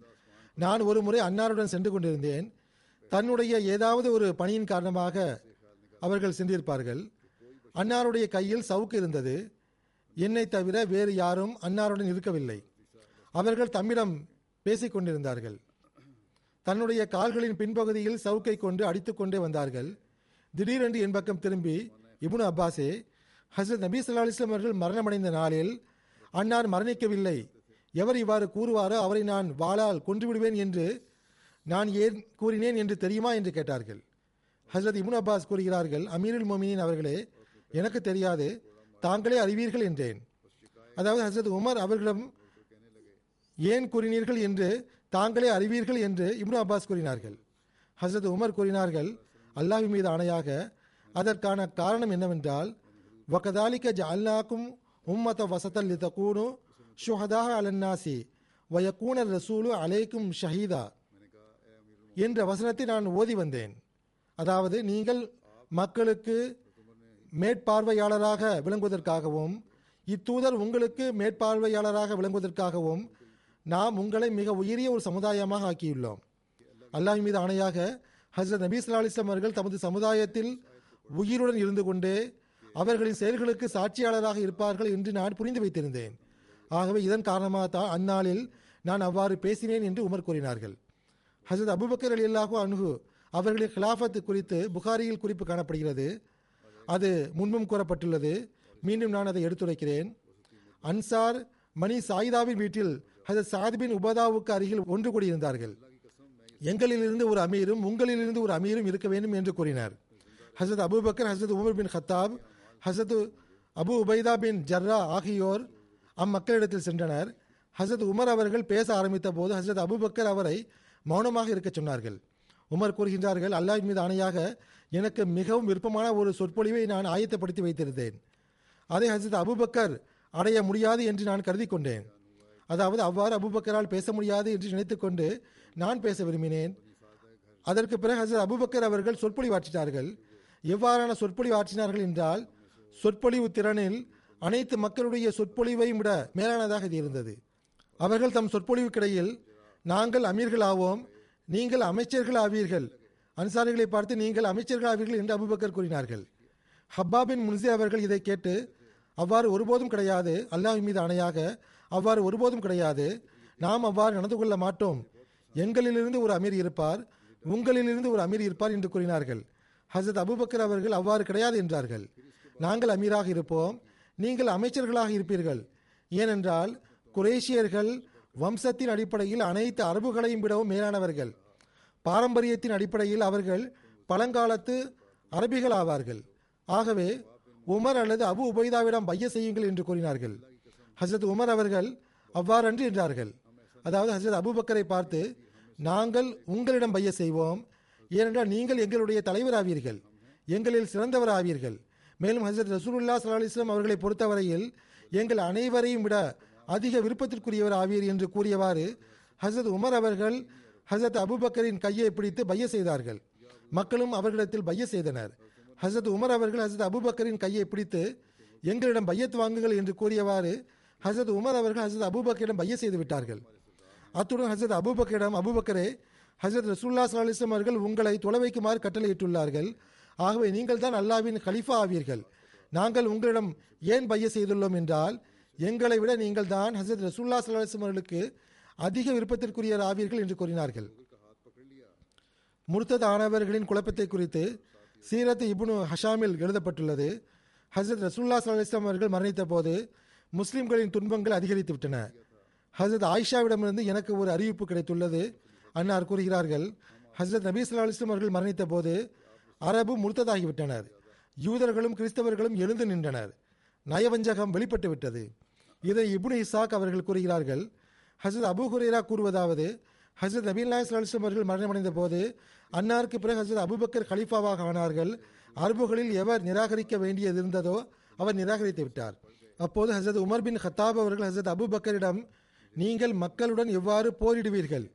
நான் ஒரு முறை அன்னாருடன் சென்று கொண்டிருந்தேன். தன்னுடைய ஏதாவது ஒரு பணியின் காரணமாக அவர்கள் சென்றிருப்பார்கள். அன்னாருடைய கையில் சவுக்கு இருந்தது. என்னை தவிர வேறு யாரும் அன்னாருடன் இருக்கவில்லை. அவர்கள் தம்மிடம் பேசிக் கொண்டிருந்தார்கள். தன்னுடைய கால்களின் பின்பகுதியில் சவுக்கை கொண்டு அடித்துக்கொண்டே வந்தார்கள். திடீரென்று என் பக்கம் திரும்பி இபுன் அப்பாஸே ஹசரத் நபீ சல்லா அலிஸ்லாம் அவர்கள் மரணமடைந்த நாளில் அன்னார் மரணிக்கவில்லை. எவர் இவ்வாறு கூறுவாரோ அவரை நான் வாளால் கொன்றுவிடுவேன் என்று நான் ஏன் கூறினேன் என்று தெரியுமா என்று கேட்டார்கள். ஹசரத் இப்னு அப்பாஸ் கூறுகிறார்கள் அமீருல் மொமினின் அவர்களே எனக்கு தெரியாது தாங்களே அறிவீர்கள் என்றேன். அதாவது ஹசரத் உமர் அவர்களிடம் ஏன் கூறினீர்கள் என்று தாங்களே அறிவீர்கள் என்று இப்னு அப்பாஸ் கூறினார்கள். ஹசரத் உமர் கூறினார்கள் அல்லாஹ் மீது ஆணையாக அதற்கான காரணம் என்னவென்றால் வகதாலிக்க ஜஅல்னாக்கும் உம்மத வசத்தல் லிதகூனு ஷுஹதாக அலன்னாசி வயக்கூனர் ரசூலு அலைக்கும் ஷஹீதா என்ற வசனத்தை நான் ஓதி வந்தேன். அதாவது நீங்கள் மக்களுக்கு மேற்பார்வையாளராக விளங்குவதற்காகவும் இத்தூதர் உங்களுக்கு மேற்பார்வையாளராக விளங்குவதற்காகவும் நாம் உங்களை மிக உயரிய ஒரு சமுதாயமாக ஆக்கியுள்ளோம். அல்லாஹ் மீது ஆணையாக ஹசரத் நபீஸ் ஸல்லல்லாஹு அவர்கள் தமது சமுதாயத்தில் உயிருடன் இருந்து கொண்டே அவர்களின் செயல்களுக்கு சாட்சியாளராக இருப்பார்கள் என்று நான் புரிந்து வைத்திருந்தேன். ஆகவே இதன் காரணமாக தான் அந்நாளில் நான் அவ்வாறு பேசினேன் என்று உமர் கூறினார்கள். ஹசரத் அபுபக்கர் அலி அல்லாஹு அன்ஹு அவர்களின் ஹிலாஃபத்து குறித்து புகாரியில் குறிப்பு காணப்படுகிறது. அது முன்பும் கூறப்பட்டுள்ளது. மீண்டும் நான் அதை எடுத்துரைக்கிறேன். அன்சார் மணி சாயிதாவின் வீட்டில் ஹசரத் சாதிபின் உபதாவுக்கு அருகில் ஒன்று கூடியிருந்தார்கள். எங்களிலிருந்து ஒரு அமீரும் உங்களிலிருந்து ஒரு அமீரும் இருக்க வேண்டும் என்று கூறினார். ஹசரத் அபுபக்கர் ஹசரத் உமர் பின் ஹத்தாப் ஹசரத் அபு உபைதா பின் ஜர்ரா ஆகியோர் அம்மக்களிடத்தில் சென்றனர் ஹசரத் உமர் அவர்கள் பேச ஆரம்பித்த போது ஹசரத் அபுபக்கர் அவரை மௌனமாக இருக்கச் சொன்னார்கள். உமர் கூறுகின்றார்கள் அல்லாஹ் மீது ஆணையாக எனக்கு மிகவும் விருப்பமான ஒரு சொற்பொழிவை நான் ஆயத்தப்படுத்தி வைத்திருந்தேன். அதை ஹசரத் அபுபக்கர் அடைய முடியாது என்று நான் கருதி கொண்டேன். அதாவது அவ்வாறு அபுபக்கரால் பேச முடியாது என்று நினைத்துக்கொண்டு நான் பேச விரும்பினேன். அதற்கு பிறகு ஹசரத் அபுபக்கர் அவர்கள் சொற்பொழிவாற்றினார்கள் எவ்வாறான சொற்பொழிவு ஆற்றினார்கள் என்றால் சொற்பொழிவு திறனில் அனைத்து மக்களுடைய சொற்பொழிவையும் விட மேலானதாக இது இருந்தது. அவர்கள் தம் சொற்பொழிவுக்கிடையில் நாங்கள் அமீர்கள் ஆவோம் நீங்கள் அமைச்சர்கள் ஆவீர்கள் அன்சாரிகளை பார்த்து நீங்கள் அமைச்சர்கள் ஆவீர்கள் என்று அபுபக்கர் கூறினார்கள். ஹப்பாபின் முன்சி அவர்கள் இதை கேட்டு அவ்வாறு ஒருபோதும் கிடையாது அல்லாஹ் மீது அணையாக அவ்வாறு ஒருபோதும் கிடையாது நாம் அவ்வாறு நடந்து கொள்ள மாட்டோம். எங்களிலிருந்து ஒரு அமீர் இருப்பார் உங்களிலிருந்து ஒரு அமீர் இருப்பார் என்று கூறினார்கள். ஹசரத் அபுபக்கர் அவர்கள் அவ்வாறு கிடையாது என்றார்கள். நாங்கள் அமீராக இருப்போம். நீங்கள் அமைச்சர்களாக இருப்பீர்கள். ஏனென்றால் குரேஷியர்கள் வம்சத்தின் அடிப்படையில் அனைத்து அரபுகளையும் விடவும் மேலானவர்கள். பாரம்பரியத்தின் அடிப்படையில் அவர்கள் பழங்காலத்து அரபிகள் ஆவார்கள். ஆகவே உமர் அல்லது அபு உபைதாவிடம் பைய செய்யுங்கள் என்று கூறினார்கள். ஹசரத் உமர் அவர்கள் அவ்வாறன்று என்றார்கள். அதாவது ஹசரத் அபுபக்கரை பார்த்து நாங்கள் உங்களிடம் பைய செய்வோம். ஏனென்றால் நீங்கள் எங்களுடைய தலைவர் ஆவீர்கள் எங்களில் சிறந்தவர் ஆவீர்கள் மேலும் ஹசரத் ரசூலுல்லா சல்லா அவர்களை பொறுத்தவரையில் எங்கள் அனைவரையும் விட அதிக விருப்பத்திற்குரியவர் ஆவீர் என்று கூறியவாறு ஹசரத் உமர் அவர்கள் ஹசரத் அபுபக்கரின் கையை பிடித்து பைய செய்தார்கள். மக்களும் அவர்களிடத்தில் பைய செய்தனர். ஹசரத் உமர் அவர்கள் ஹசரத் அபுபக்கரின் கையை பிடித்து எங்களிடம் பையத் வாங்குங்கள் என்று கூறியவாறு ஹசரத் உமர் அவர்கள் ஹசரத் அபுபக்கரிடம் பைய செய்து விட்டார்கள். அத்துடன் ஹசரத் அபுபக்கரிடம் அபுபக்கரே ஹசரத் ரசூல்லா சலிசம் அவர்கள் உங்களை தொலை வைக்குமாறு கட்டளையிட்டுள்ளார்கள். ஆகவே நீங்கள் தான் அல்லாவின் கலிஃபா ஆவீர்கள். நாங்கள் உங்களிடம் ஏன் பைய செய்துள்ளோம் என்றால் எங்களை விட நீங்கள் தான் ஹசரத் ரசூல்லா சலாஹிஸ்லாம் அவர்களுக்கு அதிக விருப்பத்திற்குரிய ஆவீர்கள் என்று கூறினார்கள். முர்த்தத் ஆனவர்களின் குழப்பத்தை குறித்து சீரத் இப்னு ஹஷாமில் எழுதப்பட்டுள்ளது. ஹசரத் ரசூல்லா சல்லாஹ் அவர்கள் மரணித்த போது முஸ்லிம்களின் துன்பங்கள் அதிகரித்து விட்டன. ஹசரத் ஆயிஷாவிடமிருந்து எனக்கு ஒரு அறிவிப்பு கிடைத்துள்ளது. அன்னார் கூறுகிறார்கள் ஹசரத் நபீ சல்லா அலிஸ்லாம் அவர்கள் மரணித்த போது அரபு முழுத்ததாகிவிட்டனர் யூதர்களும் கிறிஸ்தவர்களும் எழுந்து நின்றனர். நயவஞ்சகம் வெளிப்பட்டு விட்டது இதை இபுனு இசாக் அவர்கள் கூறுகிறார்கள் ஹசரத் அபு ஹுரேரா கூறுவதாவது ஹசரத் நபீல் நாயஸ் அலிஸ்லாம் அவர்கள் மரணமடைந்த போது அன்னாருக்கு பிறகு ஹசரத் அபுபக்கர் கலீஃபாவாக ஆனார்கள். அரபுகளில் எவர் நிராகரிக்க வேண்டியது இருந்ததோ அவர் நிராகரித்து விட்டார். அப்போது ஹசரத் உமர் பின் ஹத்தாப் அவர்கள் ஹசரத் அபுபக்கரிடம் நீங்கள் மக்களுடன் எவ்வாறு போரிடுவீர்கள்?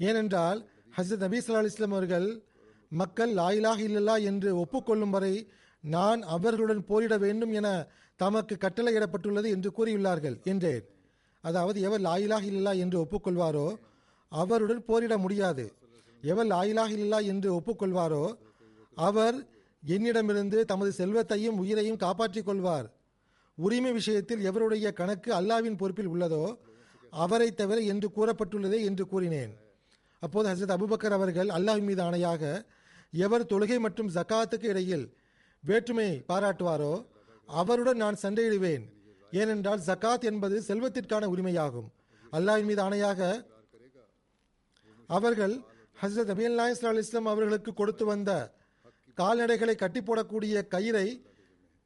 ஏனென்றால் ஹசரத் நபி சல்லா அலிஸ்லாம் அவர்கள் மக்கள் லாயிலாக இல்லல்லா என்று ஒப்புக்கொள்ளும் வரை நான் அவர்களுடன் போரிட வேண்டும் என தமக்கு கட்டளையிடப்பட்டுள்ளது என்று கூறியுள்ளார்கள் என்றேன். அதாவது எவர் லாயிலாக இல்லல்லா என்று ஒப்புக்கொள்வாரோ அவருடன் போரிட முடியாது. எவர் லாயிலாக இல்லல்லா என்று ஒப்புக்கொள்வாரோ அவர் என்னிடமிருந்து தமது செல்வத்தையும் உயிரையும் காப்பாற்றிக் கொள்வார். உரிமை விஷயத்தில் எவருடைய கணக்கு அல்லாவின் பொறுப்பில் உள்ளதோ அவரை தவிர என்று கூறப்பட்டுள்ளதே என்று கூறினேன். அப்போது ஹசரத் அபுபக்கர் அவர்கள் அல்லாஹ் மீது ஆணையாக எவர் தொழுகை மற்றும் ஜக்காத்துக்கு இடையில் வேற்றுமை பாராட்டுவாரோ அவருடன் நான் சண்டையிடுவேன். ஏனென்றால் ஜக்காத் என்பது செல்வத்திற்கான உரிமையாகும். அல்லாஹின் மீது ஆணையாக அவர்கள் ஹசரத் அபி அல்லா இஸ்லாம் அவர்களுக்கு கொடுத்து வந்த கால்நடைகளை கட்டி போடக்கூடிய கயிறை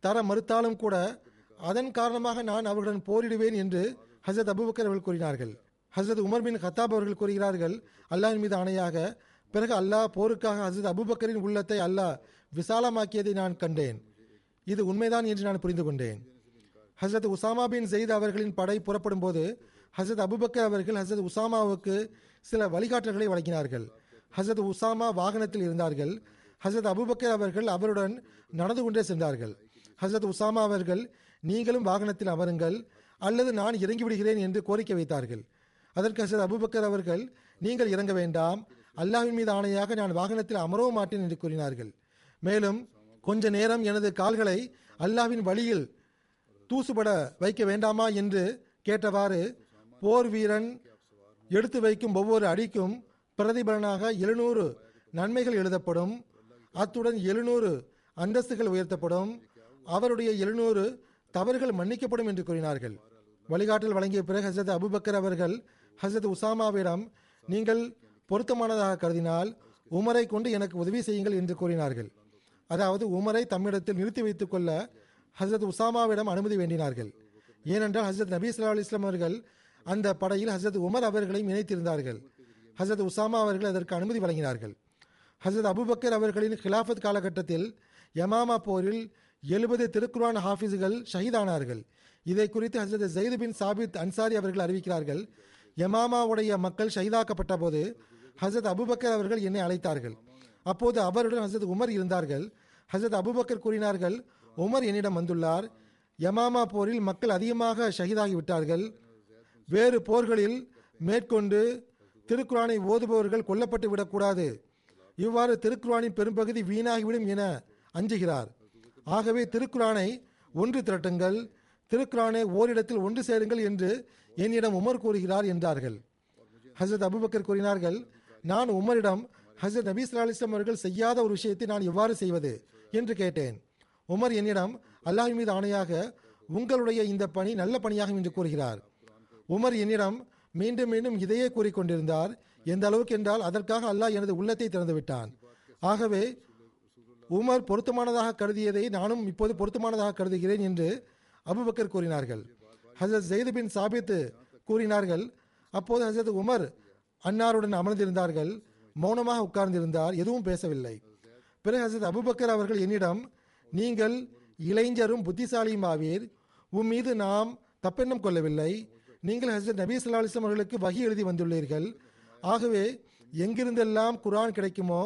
தர மறுத்தாலும் கூட அதன் காரணமாக நான் அவர்களுடன் போரிடுவேன் என்று ஹசரத் அபுபக்கர் அவர்கள் கூறினார்கள். ஹசரத் உமர் பின் ஹத்தாப் அவர்கள் கூறுகிறார்கள் அல்லாஹின் மீது ஆணையாக பிறகு அல்லாஹ் போருக்காக ஹசரத் அபுபக்கரின் உள்ளத்தை அல்லாஹ் விசாலமாக்கியதை நான் கண்டேன். இது உண்மைதான் என்று நான் புரிந்து கொண்டேன். ஹசரத் உசாமா பின் ஜெயித் அவர்களின் படை புறப்படும் போது ஹசரத் அபுபக்கர் அவர்கள் ஹசரத் உசாமாவுக்கு சில வழிகாட்டல்களை வழங்கினார்கள். ஹசரத் உசாமா வாகனத்தில் இருந்தார்கள். ஹசரத் அபுபக்கர் அவர்கள் அவருடன் நடந்து கொண்டே சென்றார்கள். ஹசரத் உசாமா அவர்கள் நீங்களும் வாகனத்தில் அமருங்கள் அல்லது நான் இறங்கி விடுகிறேன் என்று கோரிக்கை வைத்தார்கள். அதற்கு ஹசரத் அபுபக்கர் அவர்கள் நீங்கள் இறங்க வேண்டாம். அல்லாஹின் மீது ஆணையாக நான் வாகனத்தில் அமரவும் மாட்டேன் என்று கூறினார்கள். மேலும் கொஞ்ச நேரம் எனது கால்களை அல்லாஹ்வின் வழியில் தூசுபட வைக்க வேண்டாமா? என்று கேட்டவாறு போர் வீரன் எடுத்து வைக்கும் ஒவ்வொரு அடிக்கும் பிரதிபலனாக எழுநூறு நன்மைகள் எழுதப்படும். அத்துடன் எழுநூறு அந்தஸ்துகள் உயர்த்தப்படும். அவருடைய எழுநூறு தவறுகள் மன்னிக்கப்படும் என்று கூறினார்கள். வழிகாட்டல் வழங்கிய பிறகு ஹசரத் அபுபக்கர் அவர்கள் ஹசரத் உசாமாவிடம் நீங்கள் பொருத்தமானதாக கருதினால் உமரை கொண்டு எனக்கு உதவி செய்யுங்கள் என்று கூறினார்கள். அதாவது உமரை தம்மிடத்தில் நிறுத்தி வைத்துக் கொள்ள ஹசரத் உசாமாவிடம் அனுமதி வேண்டினார்கள். ஏனென்றால் ஹசரத் நபி அலி இஸ்லாம் அவர்கள் அந்த படையில் ஹசரத் உமர் அவர்களையும் இணைத்திருந்தார்கள். ஹசரத் உசாமா அவர்கள் அதற்கு அனுமதி வழங்கினார்கள். ஹசரத் அபுபக்கர் அவர்களின் ஹிலாஃபத் காலகட்டத்தில் யமாமா போரில் எழுபது திருக்குரான் ஹாஃபிஸுகள் ஷஹீதானார்கள். இதை குறித்து ஹசரத் ஜெயித் பின் சாபித் அன்சாரி அவர்கள் அறிவிக்கிறார்கள். யமாமாவுடைய மக்கள் ஷைதாக்கப்பட்ட போது ஹசரத் அபுபக்கர் அவர்கள் என்னை அழைத்தார்கள். அப்போது அவருடன் ஹசரத் உமர் இருந்தார்கள். ஹசரத் அபுபக்கர் கூறினார்கள் உமர் என்னிடம் வந்துள்ளார். யமாமா போரில் மக்கள் அதிகமாக ஷஹீதாகி விட்டார்கள். வேறு போர்களில் மேற்கொண்டு திருக்குரானை ஓதுபவர்கள் கொல்லப்பட்டு விடக்கூடாது. இவ்வாறு திருக்குரானின் பெரும்பகுதி வீணாகிவிடும் என அஞ்சுகிறார். ஆகவே திருக்குரானை ஒன்று திரட்டுங்கள். திருக்குரானை ஓரிடத்தில் ஒன்று சேருங்கள் என்று என்னிடம் உமர் கூறுகிறார் என்றார்கள். ஹசரத் அபுபக்கர் கூறினார்கள் நான் உமரிடம் ஹசரத் நபி அலிஸ்லாம் அவர்கள் செய்யாத ஒரு விஷயத்தை நான் எவ்வாறு செய்வது? என்று கேட்டேன். உமர் என்னிடம் அல்லாஹ் மீது ஆணையாக உங்களுடைய இந்த பணி நல்ல பணியாகும் என்று கூறுகிறார். உமர் என்னிடம் மீண்டும் மீண்டும் இதையே கூறிக்கொண்டிருந்தார் எந்த அளவுக்கு என்றால் அதற்காக அல்லாஹ் எனது உள்ளத்தை திறந்து விட்டான். ஆகவே உமர் பொருத்தமானதாக கருதியதை நானும் இப்போது பொருத்தமானதாக கருதுகிறேன் என்று அபுபக்கர் கூறினார்கள். ஹசரத் ஜெயித் பின் சாபித்து கூறினார்கள் அப்போது ஹசரத் உமர் அன்னாருடன் அமர்ந்திருந்தார்கள் மௌனமாக உட்கார்ந்திருந்தார் எதுவும் பேசவில்லை. பிறகு ஹசரத் அபுபக்கர் அவர்கள் என்னிடம் நீங்கள் இளைஞரும் புத்திசாலியும் ஆவீர் உம் மீது நாம் தப்பெண்ணம் கொள்ளவில்லை. நீங்கள் ஹசரத் நபி சொல்லா அலிஸ்லாம் அவர்களுக்கு வகி எழுதி வந்துள்ளீர்கள். ஆகவே எங்கிருந்தெல்லாம் குரான் கிடைக்குமோ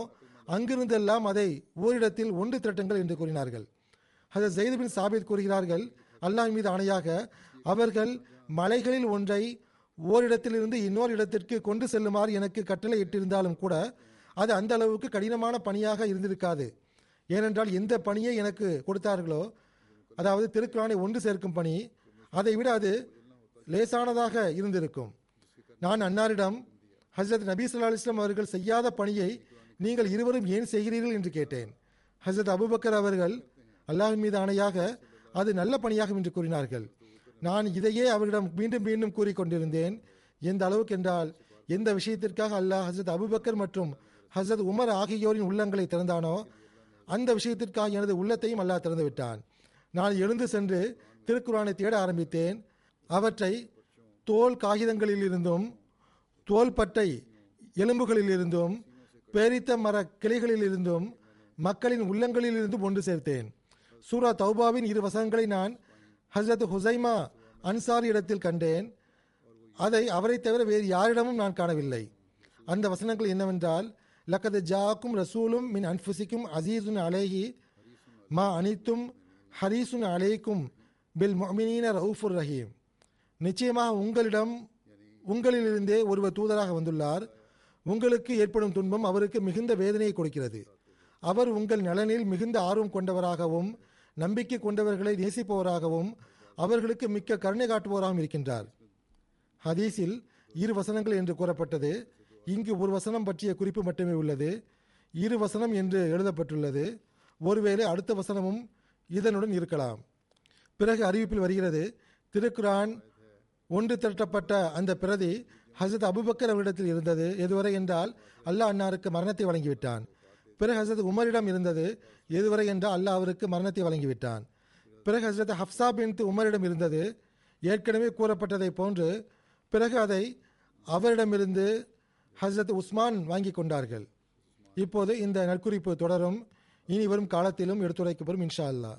அங்கிருந்தெல்லாம் அதை ஓரிடத்தில் ஒன்று திரட்டுங்கள் என்று கூறினார்கள். ஹசரத் ஜெயித் பின் சாபித் கூறுகிறார்கள் அல்லாஹ் மீது ஆணையாக அவர்கள் மலைகளில் ஒன்றை ஓரிடத்திலிருந்து இன்னொரு இடத்திற்கு கொண்டு செல்லுமாறு எனக்கு கட்டளை இட்டிருந்தாலும் கூட அது அந்த அளவுக்கு கடினமான பணியாக இருந்திருக்காது. ஏனென்றால் எந்த பணியை எனக்கு கொடுத்தார்களோ அதாவது திருக்குறானை ஒன்று சேர்க்கும் பணி அதை விட அது லேசானதாக இருந்திருக்கும். நான் அன்னாரிடம் ஹசரத் நபீ சல்லா அலிஸ்லாம் அவர்கள் செய்யாத பணியை நீங்கள் இருவரும் ஏன் செய்கிறீர்கள்? என்று கேட்டேன். ஹசரத் அபுபக்கர் அவர்கள் அல்லாஹின் மீது ஆணையாக அது நல்ல பணியாகும் என்று கூறினார்கள். நான் இதையே அவரிடம் மீண்டும் மீண்டும் கூறிக்கொண்டிருந்தேன் எந்த அளவுக்கு என்றால் எந்த விஷயத்திற்காக அல்லாஹ் ஹசரத் அபுபக்கர் மற்றும் ஹசரத் உமர் ஆகியோரின் உள்ளங்களை திறந்தானோ அந்த விஷயத்திற்காக எனது உள்ளத்தையும் அல்லாஹ் திறந்து விட்டான். நான் எழுந்து சென்று திருக்குறானை தேட ஆரம்பித்தேன். அவற்றை தோல் காகிதங்களிலிருந்தும் தோல்பட்டை தோள்பட்டை எலும்புகளில் இருந்தும் பேரித்த மர கிளைகளிலிருந்தும் மக்களின் உள்ளங்களிலிருந்தும் ஒன்று சேர்த்தேன். சூரா தௌபாவின் இரு வசனங்களை நான் ஹசரத் ஹுசைமா அன்சாரி இடத்தில் கண்டேன். அதை அவரை தவிர வேறு யாரிடமும் நான் காணவில்லை. அந்த வசனங்கள் என்னவென்றால் லக்கது ஜாக்கும் ரசூலும் மின் அன்புசிக்கும் அசீசுன் அலேஹி மா அனித்தும் ஹரீசுன் அலேக்கும் பில் மொமினீன ரவுஃபுர் ரஹீம். நிச்சயமாக உங்களிடம் உங்களிலிருந்தே ஒருவர் தூதராக வந்துள்ளார். உங்களுக்கு ஏற்படும் துன்பம் அவருக்கு மிகுந்த வேதனையை கொடுக்கிறது. அவர் உங்கள் நலனில் மிகுந்த ஆர்வம் கொண்டவராகவும் நம்பிக்கை கொண்டவர்களை நேசிப்பவராகவும் அவர்களுக்கு மிக்க கருணை காட்டுபவராகவும் இருக்கின்றார். ஹதீஸில் இரு வசனங்கள் என்று கூறப்பட்டது. இங்கு ஒரு வசனம் பற்றிய குறிப்பு மட்டுமே உள்ளது. இரு வசனம் என்று எழுதப்பட்டுள்ளது. ஒருவேளை அடுத்த வசனமும் இதனுடன் இருக்கலாம். பிறகு அறிவிப்பில் வருகிறது திருக்குரான் ஒன்று திரட்டப்பட்ட அந்த பிரதி ஹசரத் அபுபக்கர் அவரிடத்தில் இருந்தது. எதுவரை என்றால் அல்லாஹ் அன்னாருக்கு மரணத்தை வழங்கிவிட்டான். பிறகு ஹசரத் உமரிடம் இருந்தது எதுவரை என்றால் அல்லாஹ் அவருக்கு மரணத்தை வழங்கிவிட்டான். பிறகு ஹசரத் ஹப்சா பின் உமரிடம் இருந்தது ஏற்கனவே கூறப்பட்டதை போன்று பிறகு அதை அவரிடமிருந்து ஹசரத் உஸ்மான் வாங்கி கொண்டார்கள். இப்போது இந்த நற்குறிப்பு தொடரும். இனி வரும் காலத்திலும் எடுத்துரைக்கப்படும் இன்ஷா அல்லாஹ்.